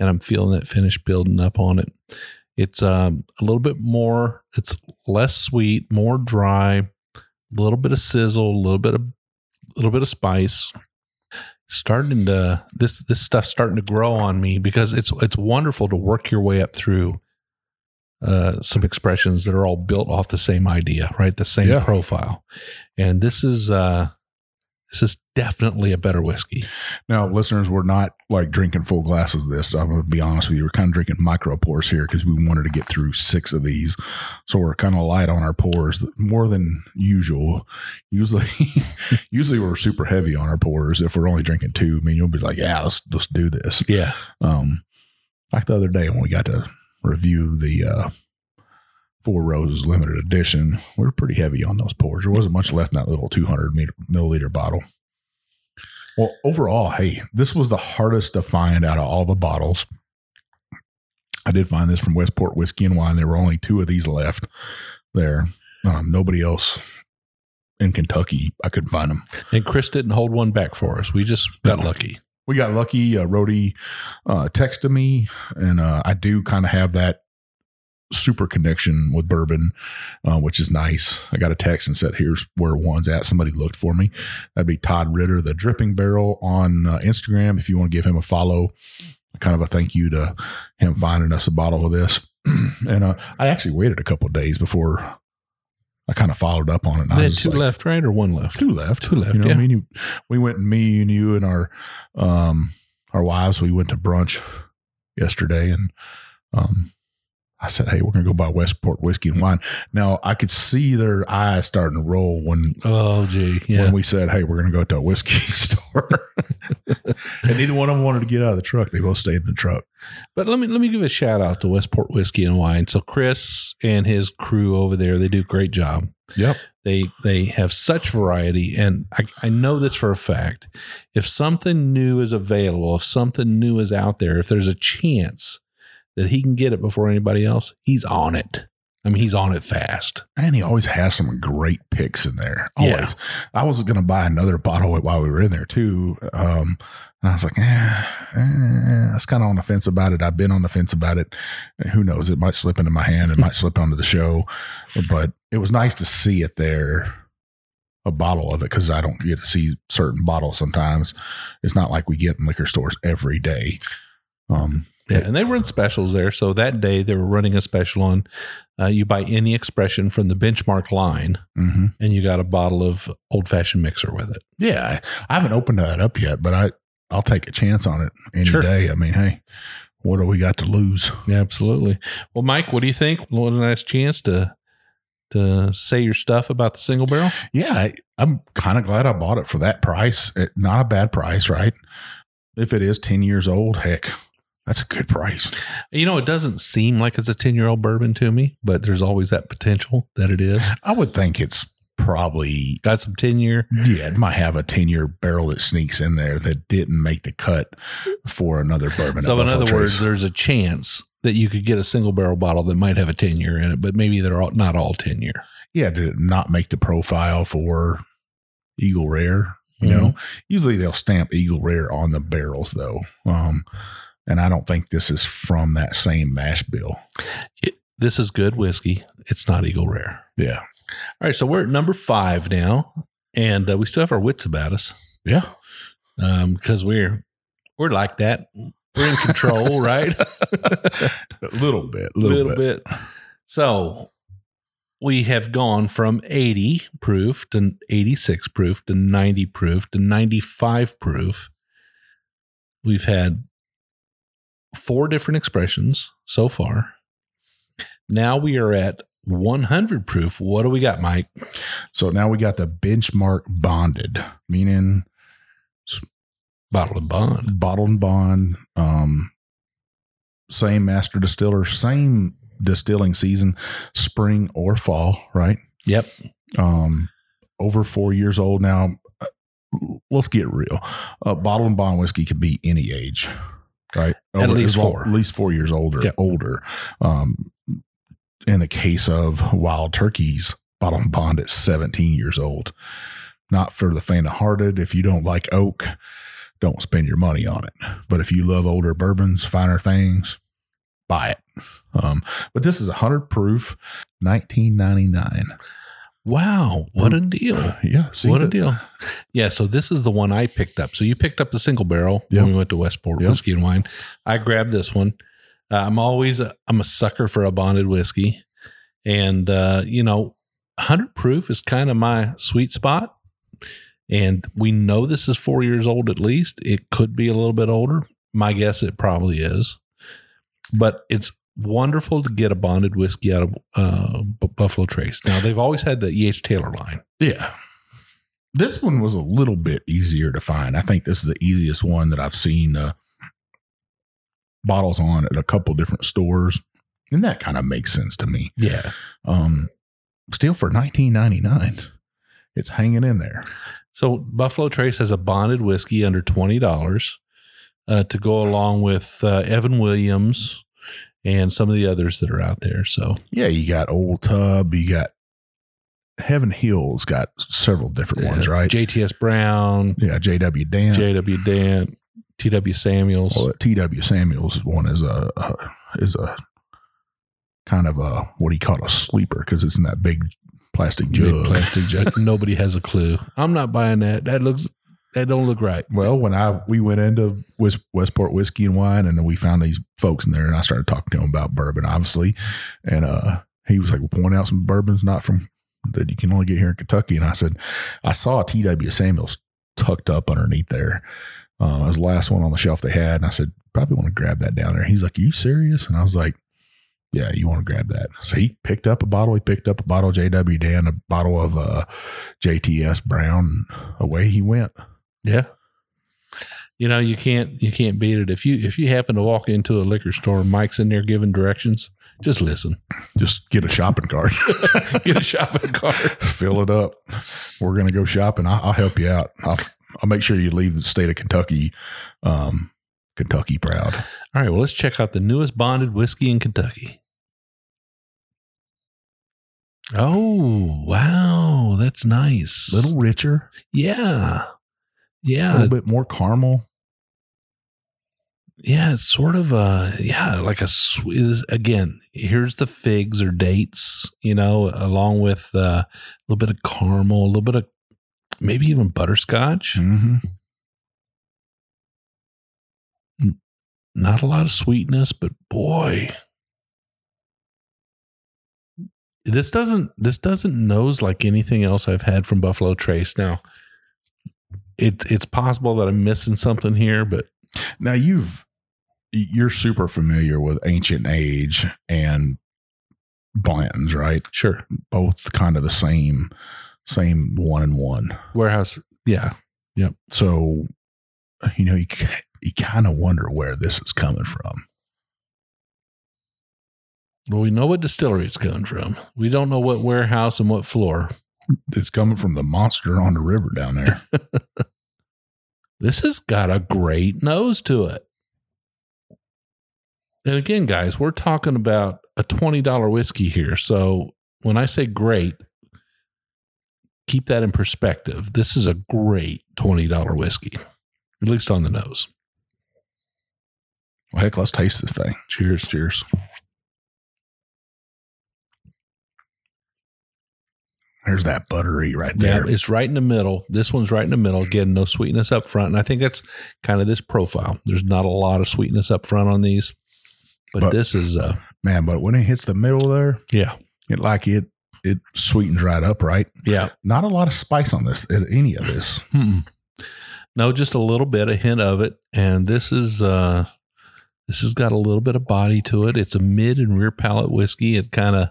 and I'm feeling that finish building up on it. It's um, a little bit more it's less sweet, more dry, a little bit of sizzle, a little bit of a little bit of spice starting to this this stuff starting to grow on me because it's it's wonderful to work your way up through uh, some expressions that are all built off the same idea, right? The same Yeah. profile, and this is uh, this is definitely a better whiskey. Now, listeners, we're not like drinking full glasses of this. I'm going to be honest with you. We're kind of drinking micro pours here because we wanted to get through six of these. So we're kind of light on our pours, more than usual. Usually, usually we're super heavy on our pours. If we're only drinking two, I mean, you'll be like, yeah, let's let's do this. Yeah, Um, like the other day when we got to review the uh, Four Roses limited edition, we were pretty heavy on those pours. There wasn't much left in that little 200 meter, milliliter bottle. Well, overall, hey, this was the hardest to find out of all the bottles. I did find this from Westport Whiskey and Wine. There were only two of these left there. Um, nobody else in Kentucky, I couldn't find them. and Chris didn't hold one back for us. We just got No. lucky. We got lucky. Uh, Rhodey uh, texted me, and uh, I do kind of have that super connection with bourbon, uh, which is nice. I got a text and said, "Here's where one's at." Somebody looked for me. That'd be Todd Ritter, the Dripping Barrel on uh, Instagram. If you want to give him a follow, kind of a thank you to him finding us a bottle of this. and uh, I actually waited a couple days before I kind of followed up on it. And I was had two like, left, right, or one left? two left. Two left, You know, yeah. what I mean, You- we went, me and you and our um our wives. We went to brunch yesterday, and um, I said, "Hey, we're gonna go buy Westport whiskey and wine." Now I could see their eyes starting to roll when Oh, gee, yeah. when we said, "Hey, we're gonna go to a whiskey store," and neither one of them wanted to get out of the truck. They both stayed in the truck. But let me let me give a shout out to Westport Whiskey and Wine. So Chris and his crew over there, they do a great job. Yep. They they have such variety, and I, I know this for a fact. If something new is available, if something new is out there, if there's a chance that he can get it before anybody else, he's on it. I mean, he's on it fast. And he always has some great picks in there. Yeah. Always. I was going to buy another bottle while we were in there too. Um, and I was like, eh, eh, I was kind of on the fence about it. I've been on the fence about it. Who knows? It might slip into my hand. It might slip onto the show. But it was nice to see it there, a bottle of it, because I don't get to see certain bottles sometimes. It's not like we get in liquor stores every day. Um, Yeah, and they run specials there. So that day they were running a special on uh, you buy any expression from the benchmark line, mhm. and you got a bottle of old fashioned mixer with it. Yeah, I, haven't opened that up yet, but I I'll take a chance on it any Sure. day. I mean, hey, what do we got to lose? Yeah, absolutely. Well, Mike, what do you think? What a nice chance to to say your stuff about the single barrel. Yeah, I, I'm kind of glad I bought it for that price. It, not a bad price, right? If it is ten years old, heck, that's a good price. You know, it doesn't seem like it's a ten year old bourbon to me, but there's always that potential that it is. I would think it's probably Got some ten year. yeah, it might have a ten year barrel that sneaks in there that didn't make the cut for another bourbon. So, in other words, there's a chance that you could get a single barrel bottle that might have a ten year in it, but maybe they're all, not all ten year. yeah, did it not make the profile for Eagle Rare? You know, usually they'll stamp Eagle Rare on the barrels though. Um, and I don't think this is from that same mash bill. It- this is good whiskey. It's not Eagle Rare. Yeah. All right, so we're at number five now, and uh, we still have our wits about us Yeah. because we're we're like that. We're in control, right? A little bit. A A little, little bit. bit. So we have gone from 80 proof to 86 proof to 90 proof to 95 proof. We've had four different expressions so far. Now we are at 100 proof. What do we got, Mike? So now we got the benchmark bonded, meaning Bottled and bond. bottled and bond, um, same master distiller, same distilling season, spring or fall, right? Yep. Um, over four years old now. Uh, Let's get real. Uh, bottled and bond whiskey can be any age, right? At least four. At least four years older. Yep. Older. Um, in the case of wild turkeys, bottom bond at 17 years old. Not for the faint of hearted. If you don't like oak, don't spend your money on it. But if you love older bourbons, finer things, buy it. Um, but this is a 100 proof, 1999. Wow. What a deal. Yeah. See what a deal. Yeah. So this is the one I picked up. So you picked up the single barrel Yep. when we went to Westport Yep. Whiskey and Wine. I grabbed this one. Uh, I'm always, a, I'm a sucker for a bonded whiskey. And, uh, you know, 100 proof is kind of my sweet spot. And we know this is four years old at least. It could be a little bit older. My guess it probably is. But it's wonderful to get a bonded whiskey out of uh, Buffalo Trace. Now, they've always had the E.H. Taylor line. Yeah. This one was a little bit easier to find. I think this is the easiest one that I've seen uh, bottles on at a couple different stores. And that kind of makes sense to me. Yeah. Um, still for 19.99, it's hanging in there. So Buffalo Trace has a bonded whiskey under twenty dollars uh, to go along with uh, Evan Williams and some of the others that are out there. So Yeah, you got Old Tub, you got Heaven Hill's got several different ones, uh, right? JTS Brown, yeah, JW Dan. J.W. Dan, T.W. Samuels. Well, TW Samuels one is a, a is a kind of a what do you call it, a sleeper because it's in that big plastic Big jug. plastic jug. Nobody has a clue. I'm not buying that. That looks. That don't look right. Well, when I we went into West, Westport Whiskey and Wine, and then we found these folks in there, and I started talking to him about bourbon, obviously, and uh, he was like, "Well, point out some bourbons not from that you can only get here in Kentucky." And I said, "I saw a T.W. Samuels tucked up underneath there. Uh, it was the last one on the shelf they had." And I said, "Probably want to grab that down there." He's like, "Are you serious?" And I was like, "Yeah, you want to grab that?" So he picked up a bottle. He picked up a bottle of J.W. Dan, a bottle of uh, JTS Brown. Away he went. Yeah. You know, you can't you can't beat it. If you if you happen to walk into a liquor store, Mike's in there giving directions. Just listen. Just get a shopping cart. Get a shopping cart. fill it up. We're gonna go shopping. I'll, I'll help you out. I'll, I'll make sure you leave the state of Kentucky, um, Kentucky proud. All right, well, let's check out the newest bonded whiskey in Kentucky. Oh, wow. That's nice. Little richer, yeah. A little bit more caramel. Yeah. It's sort of a, yeah, like a sweet, again, here's the figs or dates, you know, along with uh, a little bit of caramel, a little bit of maybe even butterscotch. Mm-hmm. Not a lot of sweetness, but boy. This doesn't this doesn't nose like anything else I've had from Buffalo Trace. Now, it it's possible that I'm missing something here, but Now you've you're super familiar with ancient age and Blanton's, right? sure. Both kind of the same, same one and one. Warehouse, yeah. Yep. So, you know, you you kind of wonder where this is coming from. Well, we know what distillery it's coming from. We don't know what warehouse and what floor. It's coming from the monster on the river down there. This has got a great nose to it. And again, guys, we're talking about a $20 whiskey here. So when I say great, keep that in perspective. This is a great $20 whiskey, at least on the nose. well, heck, let's taste this thing. Cheers. Cheers. There's that buttery right Yeah, there. it's right in the middle. This one's right in the middle. Again, no sweetness up front. And I think that's kind of this profile. There's not a lot of sweetness up front on these. But, But- this is uh Man, but when it hits the middle there, yeah. it like it it sweetens right up, right? Yeah. Not a lot of spice on this, uh, any of this. Mm-mm. No, just a little bit, a hint of it. And this is uh this has got a little bit of body to it. It's a mid and rear palate whiskey. It kind of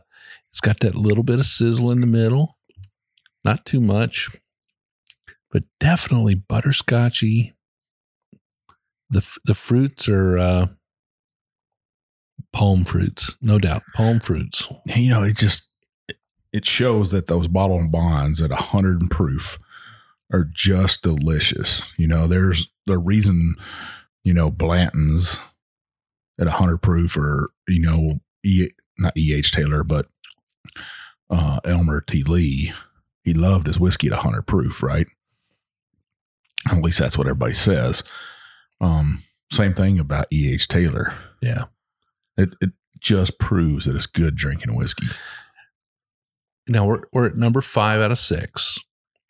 It's got that little bit of sizzle in the middle, not too much, but definitely butterscotchy. the The fruits are uh, palm fruits, no doubt, palm fruits. you know, it just it shows that those bottle and bonds at a hundred proof are just delicious. You know, there's the reason, you know, Blanton's at a hundred proof or, you know, e, not E.H. Taylor, but uh, Elmer T. Lee, he loved his whiskey at a hundred proof, right? At least that's what everybody says. Um, same thing about E.H. Taylor. Yeah. It, it just proves that it's good drinking whiskey. Now we're we're at number five out of six.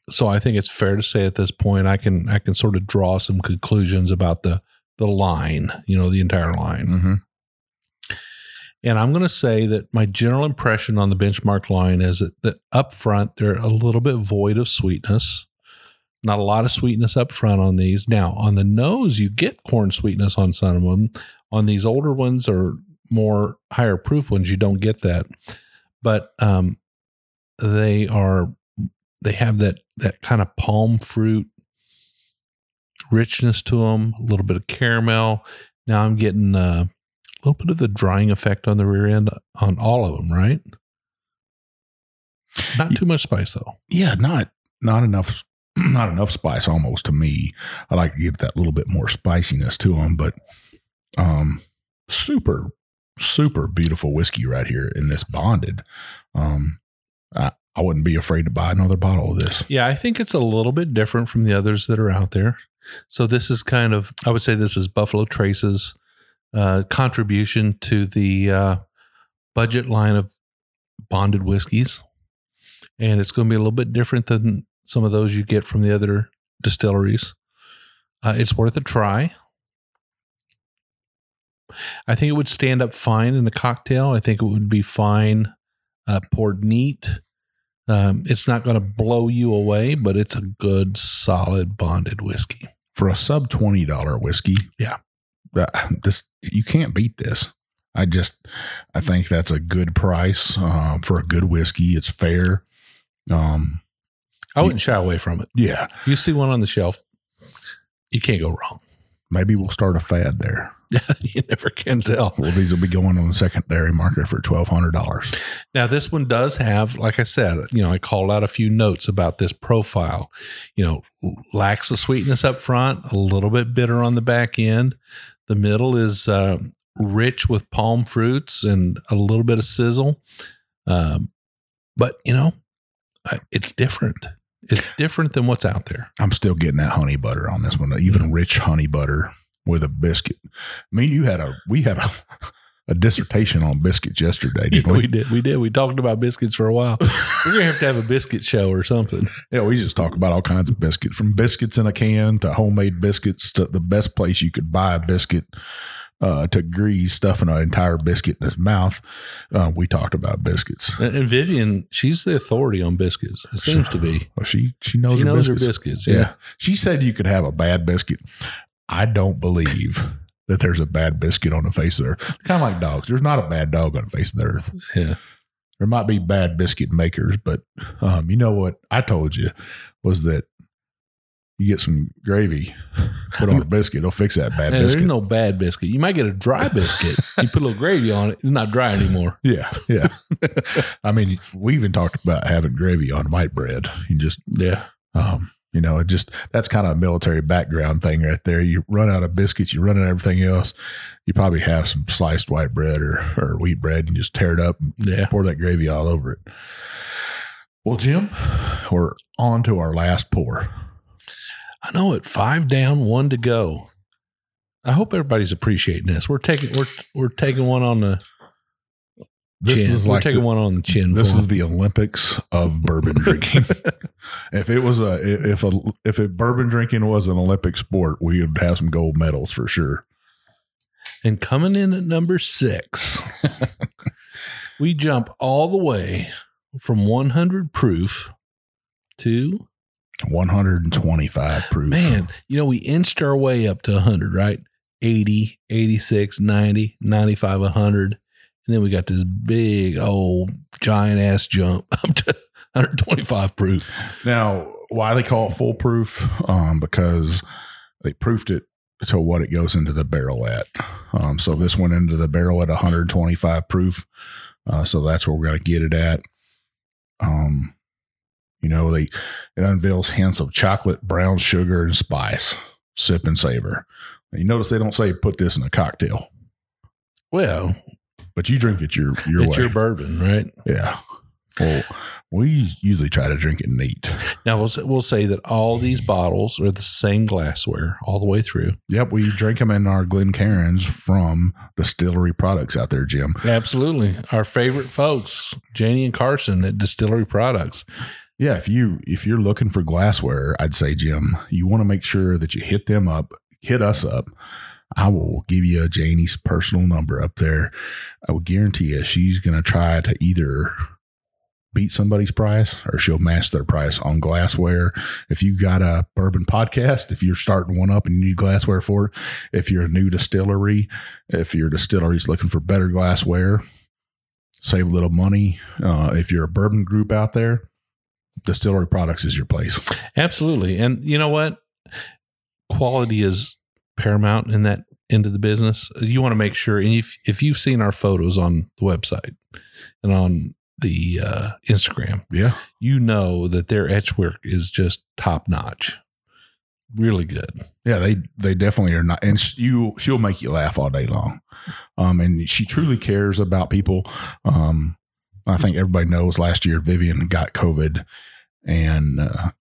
So I think it's fair to say at this point I can I can sort of draw some conclusions about the the line, you know, the entire line. Mm-hmm. And I'm going to say that my general impression on the benchmark line is that, that up front they're a little bit void of sweetness. Not a lot of sweetness up front on these. Now on the nose, you get corn sweetness on some of them. On these older ones or more higher proof ones, you don't get that. But um, they are they have that that kind of palm fruit richness to them. A little bit of caramel. Now I'm getting uh, little bit of the drying effect on the rear end on all of them, right? Not too much spice though. yeah, not not enough not enough spice almost to me. I like to give that little bit more spiciness to them, but um super super beautiful whiskey right here in this bonded. Um I, I wouldn't be afraid to buy another bottle of this. Yeah, I think it's a little bit different from the others that are out there. So this is kind of, I would say, this is Buffalo Trace's uh, contribution to the uh, budget line of bonded whiskeys, and it's going to be a little bit different than some of those you get from the other distilleries. Uh, it's worth a try. I think it would stand up fine in a cocktail. I think it would be fine uh, poured neat. Um, it's not going to blow you away, but it's a good, solid bonded whiskey. For a sub twenty dollar whiskey, Yeah. Uh, this you can't beat this. I just I think that's a good price uh, for a good whiskey. It's fair. Um, I wouldn't shy away from it. yeah, You see one on the shelf, you can't go wrong. maybe we'll start a fad there. you never can tell. Well, these will be going on the secondary market for twelve hundred dollars. Now, this one does have, like I said, you know, I called out a few notes about this profile. You know, lacks the sweetness up front, a little bit bitter on the back end. The middle is uh, rich with palm fruits and a little bit of sizzle. Um, but, you know, it's different. It's different than what's out there. I'm still getting that honey butter on this one, even rich honey butter with a biscuit. I mean, you had a we had a a dissertation on biscuits yesterday, didn't we we? did. We did. We talked about biscuits for a while. We're gonna have to have a biscuit show or something. Yeah, we just talk about all kinds of biscuits, from biscuits in a can to homemade biscuits to the best place you could buy a biscuit. Uh, to Grease stuffing an entire biscuit in his mouth. Uh, we talked about biscuits. And, and Vivian, she's the authority on biscuits. It seems to be. Well, she she knows, She her, knows biscuits. her biscuits. Yeah. Yeah. She said you could have a bad biscuit. I don't believe that there's a bad biscuit on the face of the earth. Kind of like dogs. There's not a bad dog on the face of the earth. Yeah. There might be bad biscuit makers, but um, you know what I told you was that you get some gravy, put on a biscuit, it'll fix that bad there's biscuit. no bad biscuit. You might get a dry biscuit. you put a little gravy on it. It's not dry anymore. yeah, yeah. I mean, we even talked about having gravy on white bread. You just Yeah. Um, you know, it just that's kind of a military background thing right there. You run out of biscuits, you run out of everything else. You probably have some sliced white bread or, or wheat bread and just tear it up and Yeah. pour that gravy all over it. Well, Jim, we're on to our last pour. I know it. Five down, one to go. I hope everybody's appreciating this. We're taking we're we're taking one on the This chin. is we're like taking the, one on the chin. this is the Olympics of bourbon drinking. if it was a if a if a bourbon drinking was an Olympic sport, we would have some gold medals for sure. And coming in at number six, we jump all the way from 100 proof to 125 proof. man, you know, we inched our way up to 100, right? 80, 86, 90, 95, 100. And then we got this big old giant ass jump up to 125 proof. Now, why they call it full proof? Um, because they proofed it to what it goes into the barrel at. Um, so this went into the barrel at 125 proof. Uh, so that's where we're going to get it at. Um, you know, they it unveils hints of chocolate, brown sugar, and spice. Sip and savor. You notice they don't say put this in a cocktail, Well, but you drink it your your it's way. your bourbon, right? yeah. Well, we usually try to drink it neat. Now we'll we'll say that all these bottles are the same glassware all the way through. Yep, we drink them in our Glencairns from distillery products out there, Jim. Absolutely, our favorite folks, Janie and Carson at Distillery Products. Yeah, if you if you're looking for glassware, I'd say Jim, you want to make sure that you hit them up, hit us up. I will give you Janie's personal number up there. I will guarantee you she's going to try to either beat somebody's price or she'll match their price on glassware. If you got a bourbon podcast, if you're starting one up and you need glassware for it, if you're a new distillery, if your distillery's looking for better glassware, save a little money. Uh, if you're a bourbon group out there, distillery products is your place. Absolutely, and you know what? Quality is paramount in that end of the business. You want to make sure, and if if you've seen our photos on the website and on the uh, Instagram, Yeah. you know that their etch work is just top notch, really good. Yeah, they they definitely are not, and sh- you she'll make you laugh all day long, um, and she truly cares about people. Um, I think everybody knows last year Vivian got COVID, and uh,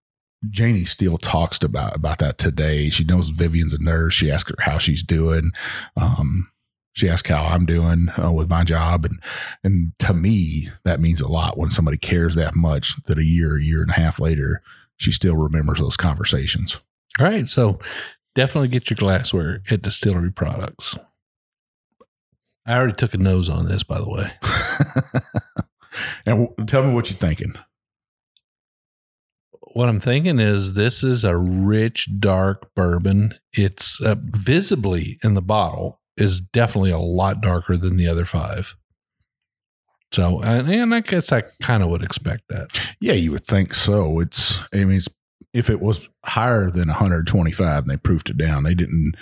Janie still talks about about that today. She knows Vivian's a nurse. She asked her how she's doing. Um, she asked how I'm doing uh, with my job, and and to me that means a lot when somebody cares that much that a year, a year and a half later, she still remembers those conversations. All right, so definitely get your glassware at Distillery Products. I already took a nose on this, by the way. and w- tell me what you're thinking. What I'm thinking is this is a rich, dark bourbon. It's uh, visibly in the bottle is definitely a lot darker than the other five. So, and, and I guess I kind of would expect that. Yeah, you would think so. It's, I mean, it's, if it was higher than 125 and they proofed it down, they didn't,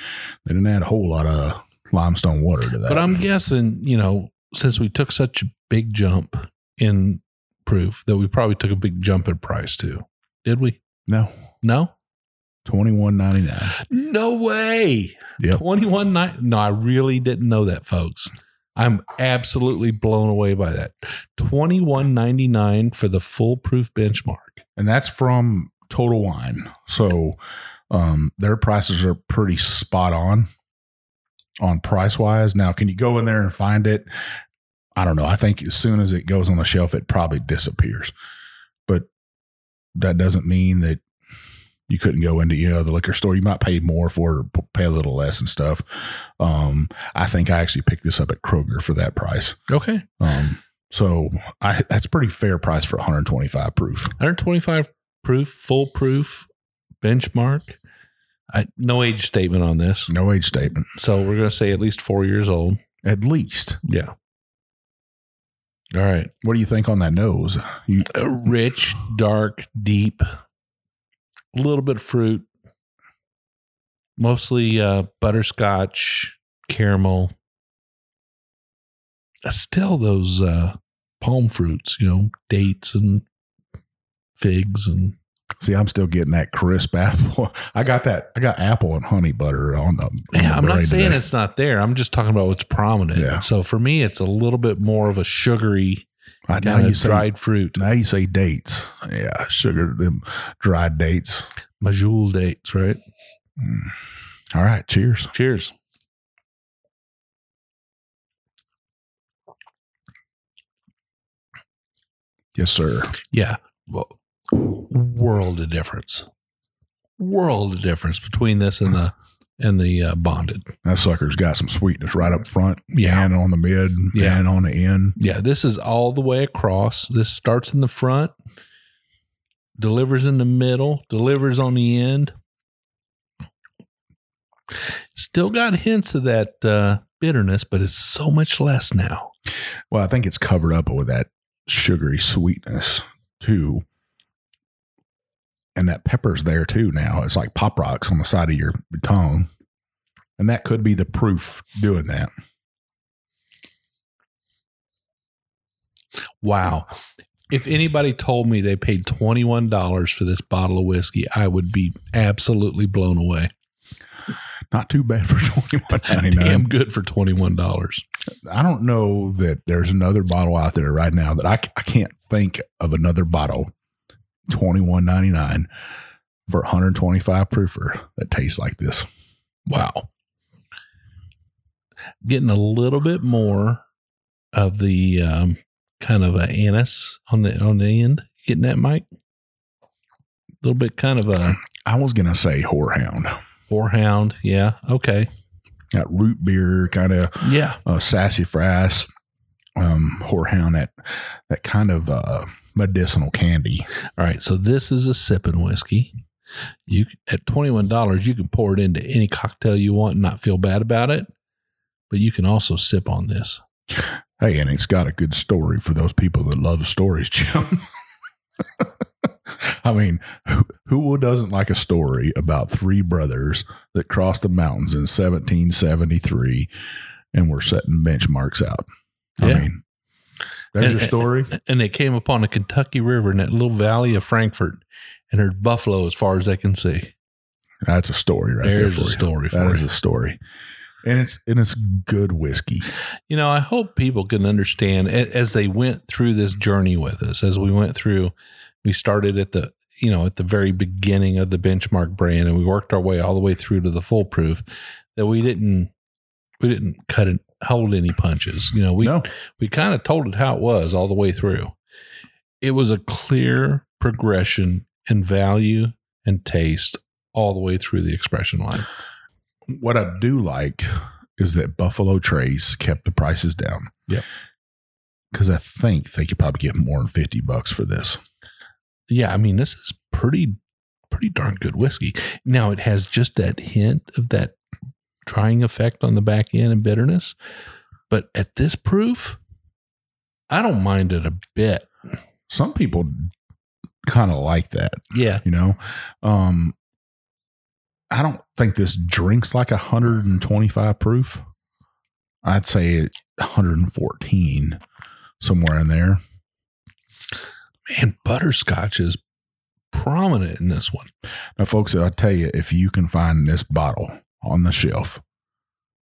they didn't add a whole lot of limestone water to that. But I'm guessing, you know, since we took such a big jump in proof, that we probably took a big jump in price too. Did we? no, No, 21.99. no way. Yep. Twenty one nine. No, I really didn't know that, folks. I'm absolutely blown away by that. Twenty one ninety nine for the full proof benchmark. And that's from Total Wine. So, um, their prices are pretty spot on on price wise. Now, can you go in there and find it? I don't know. I think as soon as it goes on the shelf, it probably disappears. But that doesn't mean that you couldn't go into you know the liquor store. You might pay more for it, pay a little less and stuff. Um, I think I actually picked this up at Kroger for that price. Okay, Um, so I that's pretty fair price for 125 proof. one hundred twenty five proof, benchmark. I, no age statement on this, No age statement, so we're going to say at least four years old. at least. Yeah. All right. What do you think on that nose? You Uh, rich, dark, deep, a little bit of fruit, mostly uh, butterscotch, caramel. Still those uh, palm fruits, you know, dates and figs and see, I'm still getting that crisp apple. I got that. I got apple and honey butter on the. on yeah. the I'm not saying today. it's not there. I'm just talking about what's prominent. Yeah. So for me, it's a little bit more of a sugary I, now you say dried fruit, Now you say dates. Yeah, sugar them dried dates. Medjool dates, right? Mm. All right. Cheers. Cheers. Yes, sir. Yeah. Well, world of difference. World of difference between this and the and the uh, bonded. That sucker's got some sweetness right up front. Yeah. And on the mid. Yeah. And on the end. Yeah, this is all the way across. This starts in the front, delivers in the middle, delivers on the end. Still got hints of that uh, bitterness, but it's so much less now. Well, I think it's covered up with that sugary sweetness too. And that pepper's there too now. It's like pop rocks on the side of your tongue. And that could be the proof doing that. Wow. If anybody told me they paid $21 for this bottle of whiskey, I would be absolutely blown away. Not too bad for twenty one ninety Damn nine. good for $21. I don't know that there's another bottle out there right now that I, I can't think of another bottle twenty one ninety nine for 125 proofer that tastes like this. Wow. Getting a little bit more of the um, kind of a anise on the on the end. Getting that, Mike? A little bit kind of a I was gonna say horehound. horehound. Yeah. Okay. That root beer kind of Yeah. uh, sassafras, um, horehound. That that kind of uh, medicinal candy. All right. So this is a sipping whiskey. You at twenty one dollars, you can pour it into any cocktail you want and not feel bad about it. But you can also sip on this. Hey, and it's got a good story for those people that love stories, Jim. I mean, who, who doesn't like a story about three brothers that crossed the mountains in 1773 and were setting benchmarks out? I Yeah. mean, there's your story. And they came upon the Kentucky River in that little valley of Frankfort, and there's buffalo as far as they can see. That's a story right There's there a for you. story That for is a story, and it's and it's good whiskey. You know, I hope people can understand as they went through this journey with us, as we went through, we started at the, you know, at the very beginning of the benchmark brand and we worked our way all the way through to the full proof that we didn't, we didn't cut it, hold any punches. You know, we, no, we kind of told it how it was all the way through. It was a clear progression in value and taste all the way through the expression line. what I do like is that Buffalo Trace kept the prices down. Yeah. Because I think they could probably get more than 50 bucks for this. yeah, I mean, this is pretty, pretty darn good whiskey. Now it has just that hint of that drying effect on the back end and bitterness, but at this proof, I don't mind it a bit. Some people kind of like that, Yeah, you know? Um, I don't think this drinks like 125 proof. I'd say 114, somewhere in there. man, butterscotch is prominent in this one. Now, folks, I tell you, if you can find this bottle on the shelf,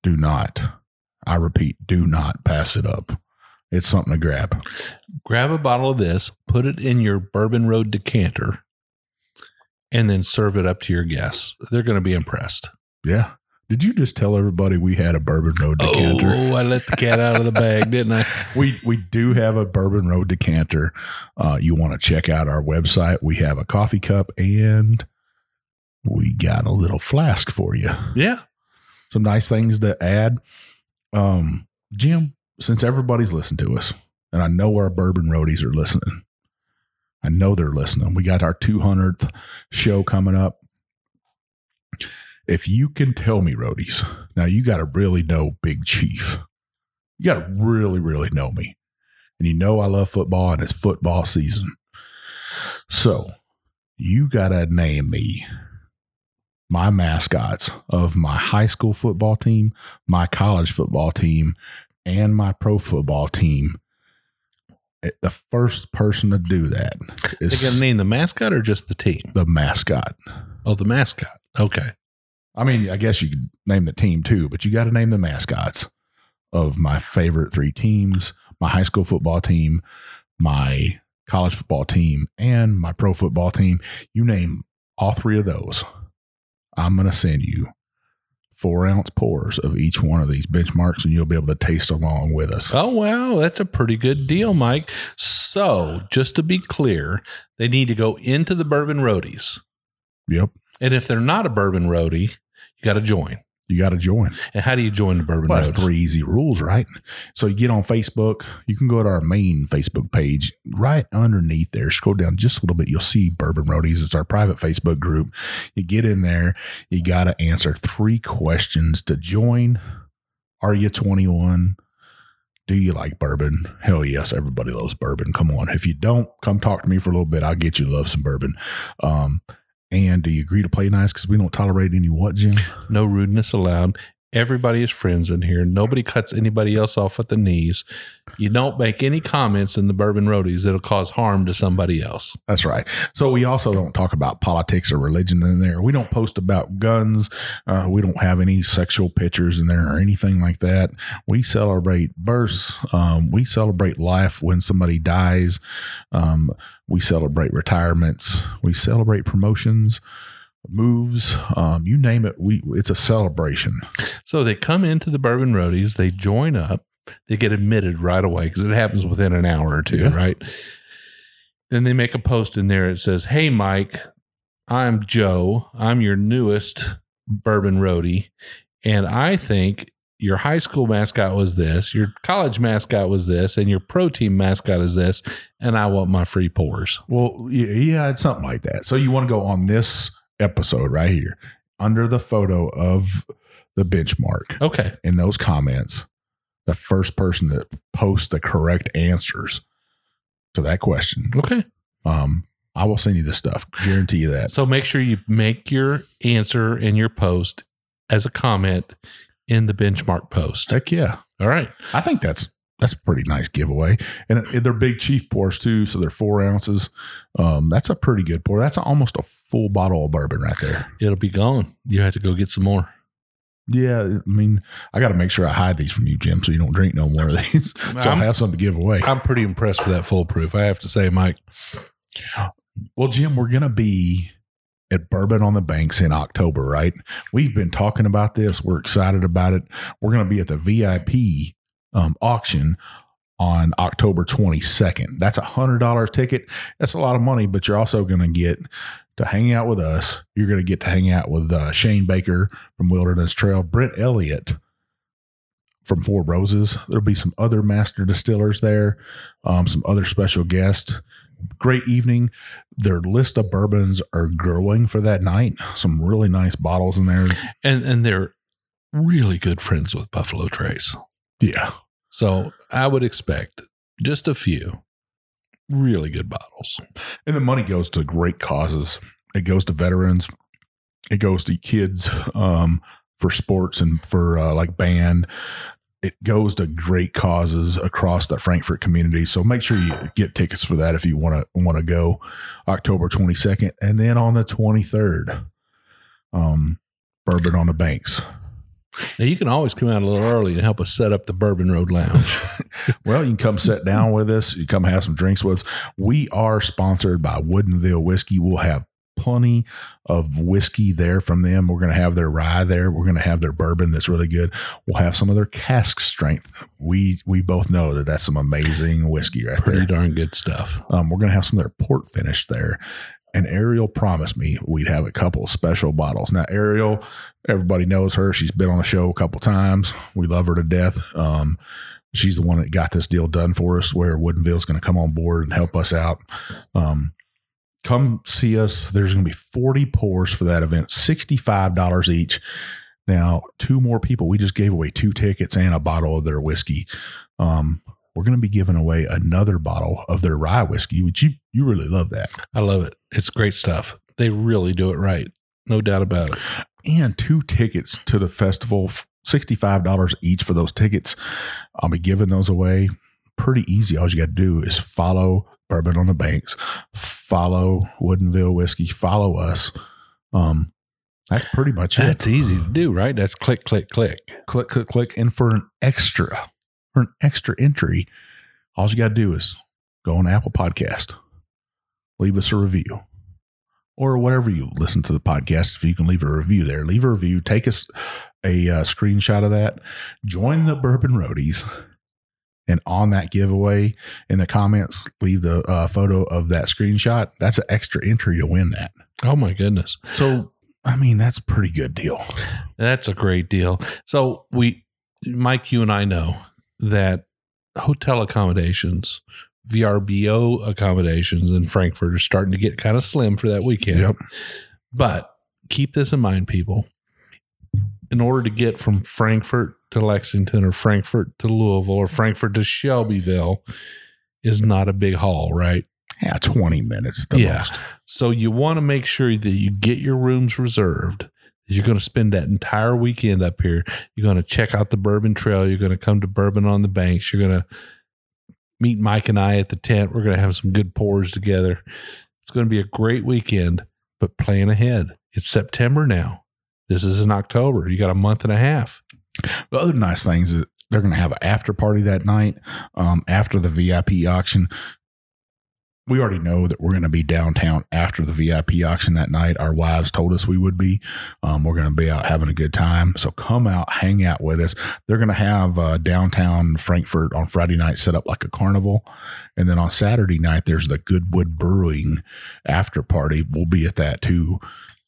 do not, I repeat, do not pass it up. It's something to grab. Grab a bottle of this, put it in your Bourbon Road decanter, and then serve it up to your guests. They're going to be impressed. Yeah. Did you just tell everybody we had a Bourbon Road decanter? Oh, I let the cat out of the bag, didn't I? We we do have a Bourbon Road decanter. Uh, you want to check out our website? We have a coffee cup and we got a little flask for you. Yeah. Some nice things to add. Um, Jim, since everybody's listened to us, and I know our bourbon roadies are listening. I know they're listening. We got our 200th show coming up. If you can tell me, roadies, now you got to really know Big Chief. You got to really, really know me. And you know I love football and it's football season. So you got to name me my mascots of my high school football team, my college football team, and my pro football team. It- The first person to do that is They got to name the mascot or just the team? the mascot. Oh, the mascot. Okay. I mean, I guess you could name the team too, but you got to name the mascots of my favorite three teams my high school football team, my college football team, and my pro football team. You name all three of those. I'm going to send you four ounce pours of each one of these benchmarks, and you'll be able to taste along with us. Oh, wow. That's a pretty good deal, Mike. So, just to be clear, they need to go into the Bourbon Roadies. Yep. And if they're not a Bourbon Roadie, you got to join. You got to join. And how do you join the Bourbon Well, that's three easy rules, right? So you get on Facebook. You can go to our main Facebook page. Right underneath there, scroll down just a little bit. You'll see Bourbon Roadies. It's our private Facebook group. You get in there. You got to answer three questions to join. Are you 21? Do you like bourbon? Hell yes, everybody loves bourbon. Come on. If you don't, come talk to me for a little bit. I'll get you to love some bourbon. Um, and do you agree to play nice? Because we don't tolerate any what, Jim? No rudeness allowed. Everybody is friends in here. Nobody cuts anybody else off at the knees. You don't make any comments in the bourbon roadies that'll cause harm to somebody else. That's right. So we also don't talk about politics or religion in there. We don't post about guns. Uh, we don't have any sexual pictures in there or anything like that. We celebrate births. Um, we celebrate life when somebody dies. Um, we celebrate retirements. We celebrate promotions, moves. Um, you name it. We it's a celebration. So they come into the bourbon roadies, they join up, they get admitted right away because it happens within an hour or two, Yeah. right? Then they make a post in there. It says, Hey, Mike, I'm Joe. I'm your newest bourbon roadie. And I think your high school mascot was this, your college mascot was this, and your pro team mascot is this. And I want my free pours. Well, yeah, yeah, it's something like that. So you want to go on this episode right here under the photo of the benchmark Okay. in those comments, the first person that posts the correct answers to that question, Okay. um, I will send you the stuff. Guarantee you that. So make sure you make your answer in your post as a comment in the benchmark post. Heck yeah. All right. I think that's that's a pretty nice giveaway. And it- they're big chief pours too, so they're four ounces. Um, that's a pretty good pour. That's almost a full bottle of bourbon right there. It'll be gone. You have to go get some more. Yeah, I mean, I got to make sure I hide these from you, Jim, so you don't drink no more of these. so I I'm, have something to give away. I'm pretty impressed with that full proof. I have to say, Mike. Well, Jim, we're going to be at Bourbon on the Banks in October, right? We've been talking about this. We're excited about it. We're going to be at the VIP um, auction on October 22nd. That's a $100 ticket. That's a lot of money, but you're also going to get to hang out with us. You're going to get to hang out with uh, Shane Baker from Wilderness Trail, Brent Elliott from Four Roses. There'll be some other master distillers there, um, some other special guests. Great evening their list of bourbons are growing for that night. Some really nice bottles in there. And and they're really good friends with Buffalo Trace. Yeah. So I would expect just a few really good bottles. And the money goes to great causes. It goes to veterans. It goes to kids um, for sports and for uh, like band. It goes to great causes across the Frankfort community. So make sure you get tickets for that if you want to want to go October 22nd and then on the 23rd. Um, Bourbon on the Banks. Now you can always come out a little early and help us set up the Bourbon Road Lounge. Well, you can come sit down with us. You come have some drinks with us. We are sponsored by Woodinville Whiskey. We'll have plenty of whiskey there from them. We're going to have their rye there. We're going to have their bourbon that's really good. We'll have some of their cask strength. We we both know that that's some amazing whiskey right Pretty there. Pretty darn good stuff. Um, we're going to have some of their port finish there. And Ariel promised me we'd have a couple of special bottles. Now, Ariel, everybody knows her. She's been on the show a couple times. We love her to death. Um, she's the one that got this deal done for us where Woodinville's going to come on board and help us out. Um, come see us. There's going to be 40 pours for that event, $65 each. Now, two more people. We just gave away two tickets and a bottle of their whiskey. Um, we're going to be giving away another bottle of their rye whiskey, which you you really love that, I love it. It's great stuff. They really do it right. No doubt about it. and two tickets to the festival, sixty five dollars each for those tickets. I'll be giving those away. Pretty easy. All you got to do is follow Bourbon on the Banks, follow Woodinville Whiskey, follow us. Um, that's pretty much it. That's easy to do, right? That's click, click, click. click, click, click. And for an extra, for an extra entry, all you got to do is go on Apple Podcast, leave us a review, or whatever you listen to the podcast. If you can leave a review there, leave a review. Take us a uh, screenshot of that. Join the Bourbon Roadies. And on that giveaway in the comments, leave the uh, photo of that screenshot. That's an extra entry to win that. Oh my goodness. So, I mean, that's a pretty good deal. That's a great deal. So we Mike, you and I know that hotel accommodations, VRBO accommodations in Frankfort are starting to get kind of slim for that weekend. Yep. But keep this in mind, people. in order to get from Frankfort to Lexington or Frankfort to Louisville or Frankfort to Shelbyville is not a big haul, right? Yeah, 20 minutes at the Yeah. most. So you want to make sure that you get your rooms reserved. You're going to spend that entire weekend up here. You're going to check out the Bourbon Trail. You're going to come to Bourbon on the Banks. You're going to meet Mike and I at the tent. We're going to have some good pours together. It's going to be a great weekend, but plan ahead. It's September now. This is in October. You got a month and a half. The other nice things is they're going to have an after party that night um, after the VIP auction. We already know that we're going to be downtown after the VIP auction that night. Our wives told us we would be. Um, we're going to be out having a good time. So come out, hang out with us. They're going to have uh, downtown Frankfort on Friday night set up like a carnival. And then on Saturday night, there's the Goodwood Brewing after party. We'll be at that too.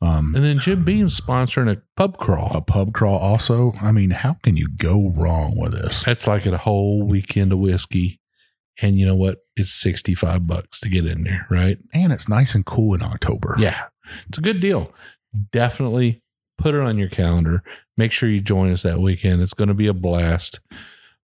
Um, And then Jim Beam's sponsoring a pub crawl. a pub crawl also. I mean, how can you go wrong with this? That's like a whole weekend of whiskey. And you know what? It's 65 bucks to get in there, right? And it's nice and cool in October. Yeah. It's a good deal. Definitely put it on your calendar. Make sure you join us that weekend. It's going to be a blast.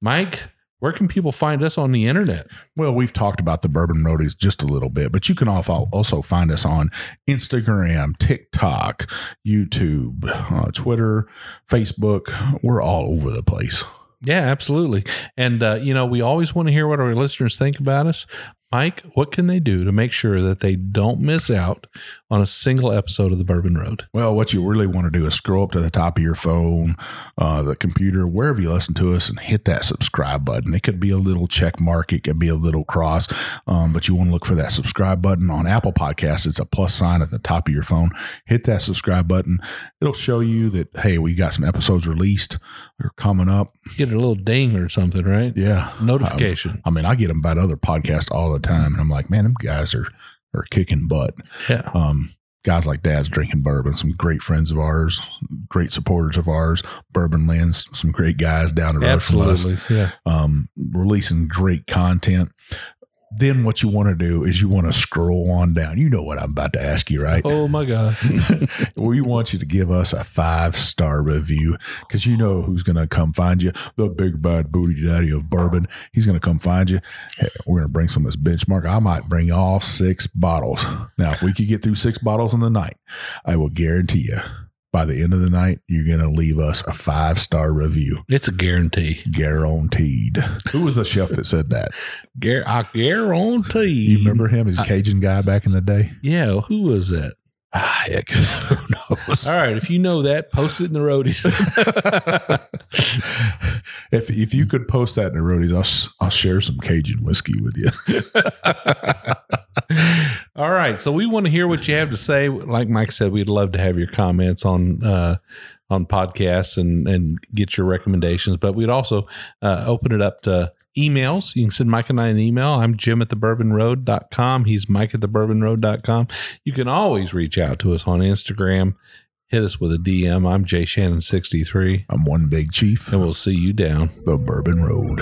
Mike, where can people find us on the internet? Well, we've talked about the Bourbon Roadies just a little bit, but you can also find us on Instagram, TikTok, YouTube, uh, Twitter, Facebook. We're all over the place. Yeah, absolutely. And, uh, you know, we always want to hear what our listeners think about us. Mike, what can they do to make sure that they don't miss out on a single episode of the Bourbon Road? Well, what you really want to do is scroll up to the top of your phone, uh, the computer, wherever you listen to us, and hit that subscribe button. It could be a little check mark, it could be a little cross, um, but you want to look for that subscribe button on Apple Podcasts. It's a plus sign at the top of your phone. Hit that subscribe button. It'll show you that hey, we got some episodes released. They're coming up. Get a little ding or something, right? Yeah, Notification. I mean, I get them about other podcasts all the time, and I'm like, man, them guys are are kicking butt. yeah. Um, guys like Dad's drinking bourbon, some great friends of ours, great supporters of ours. Bourbon Lens, some great guys down the road from us, Absolutely. Yeah. um, releasing great content. Then what you want to do is you want to scroll on down. You know what I'm about to ask you, right? Oh my God. we want you to give us a five star review because you know who's going to come find you. The big bad booty daddy of bourbon. He's going to come find you. We're going to bring some of this benchmark. I might bring all six bottles. Now, if we could get through six bottles in the night, I will guarantee you by the end of the night, you're going to leave us a five star review. It's a guarantee. Guaranteed. Who was the chef that said that? Gar- I guarantee. You remember him? He's a Cajun guy back in the day. Yeah. Who was that? Ah, heck, who knows? All right. If you know that, post it in the roadies. if if you could post that in the roadies, I'll I'll share some Cajun whiskey with you. All right. So we want to hear what you have to say. Like Mike said, we'd love to have your comments on uh, on podcasts and and get your recommendations. But we'd also uh, open it up to emails. You can send Mike and I an email. I'm Jim at the bourbonroad.com. He's Mike at the bourbonroad.com. You can always reach out to us on Instagram. Hit us with a DM. I'm Jay Shannon63, I'm one big chief, and we'll see you down. the Bourbon Road.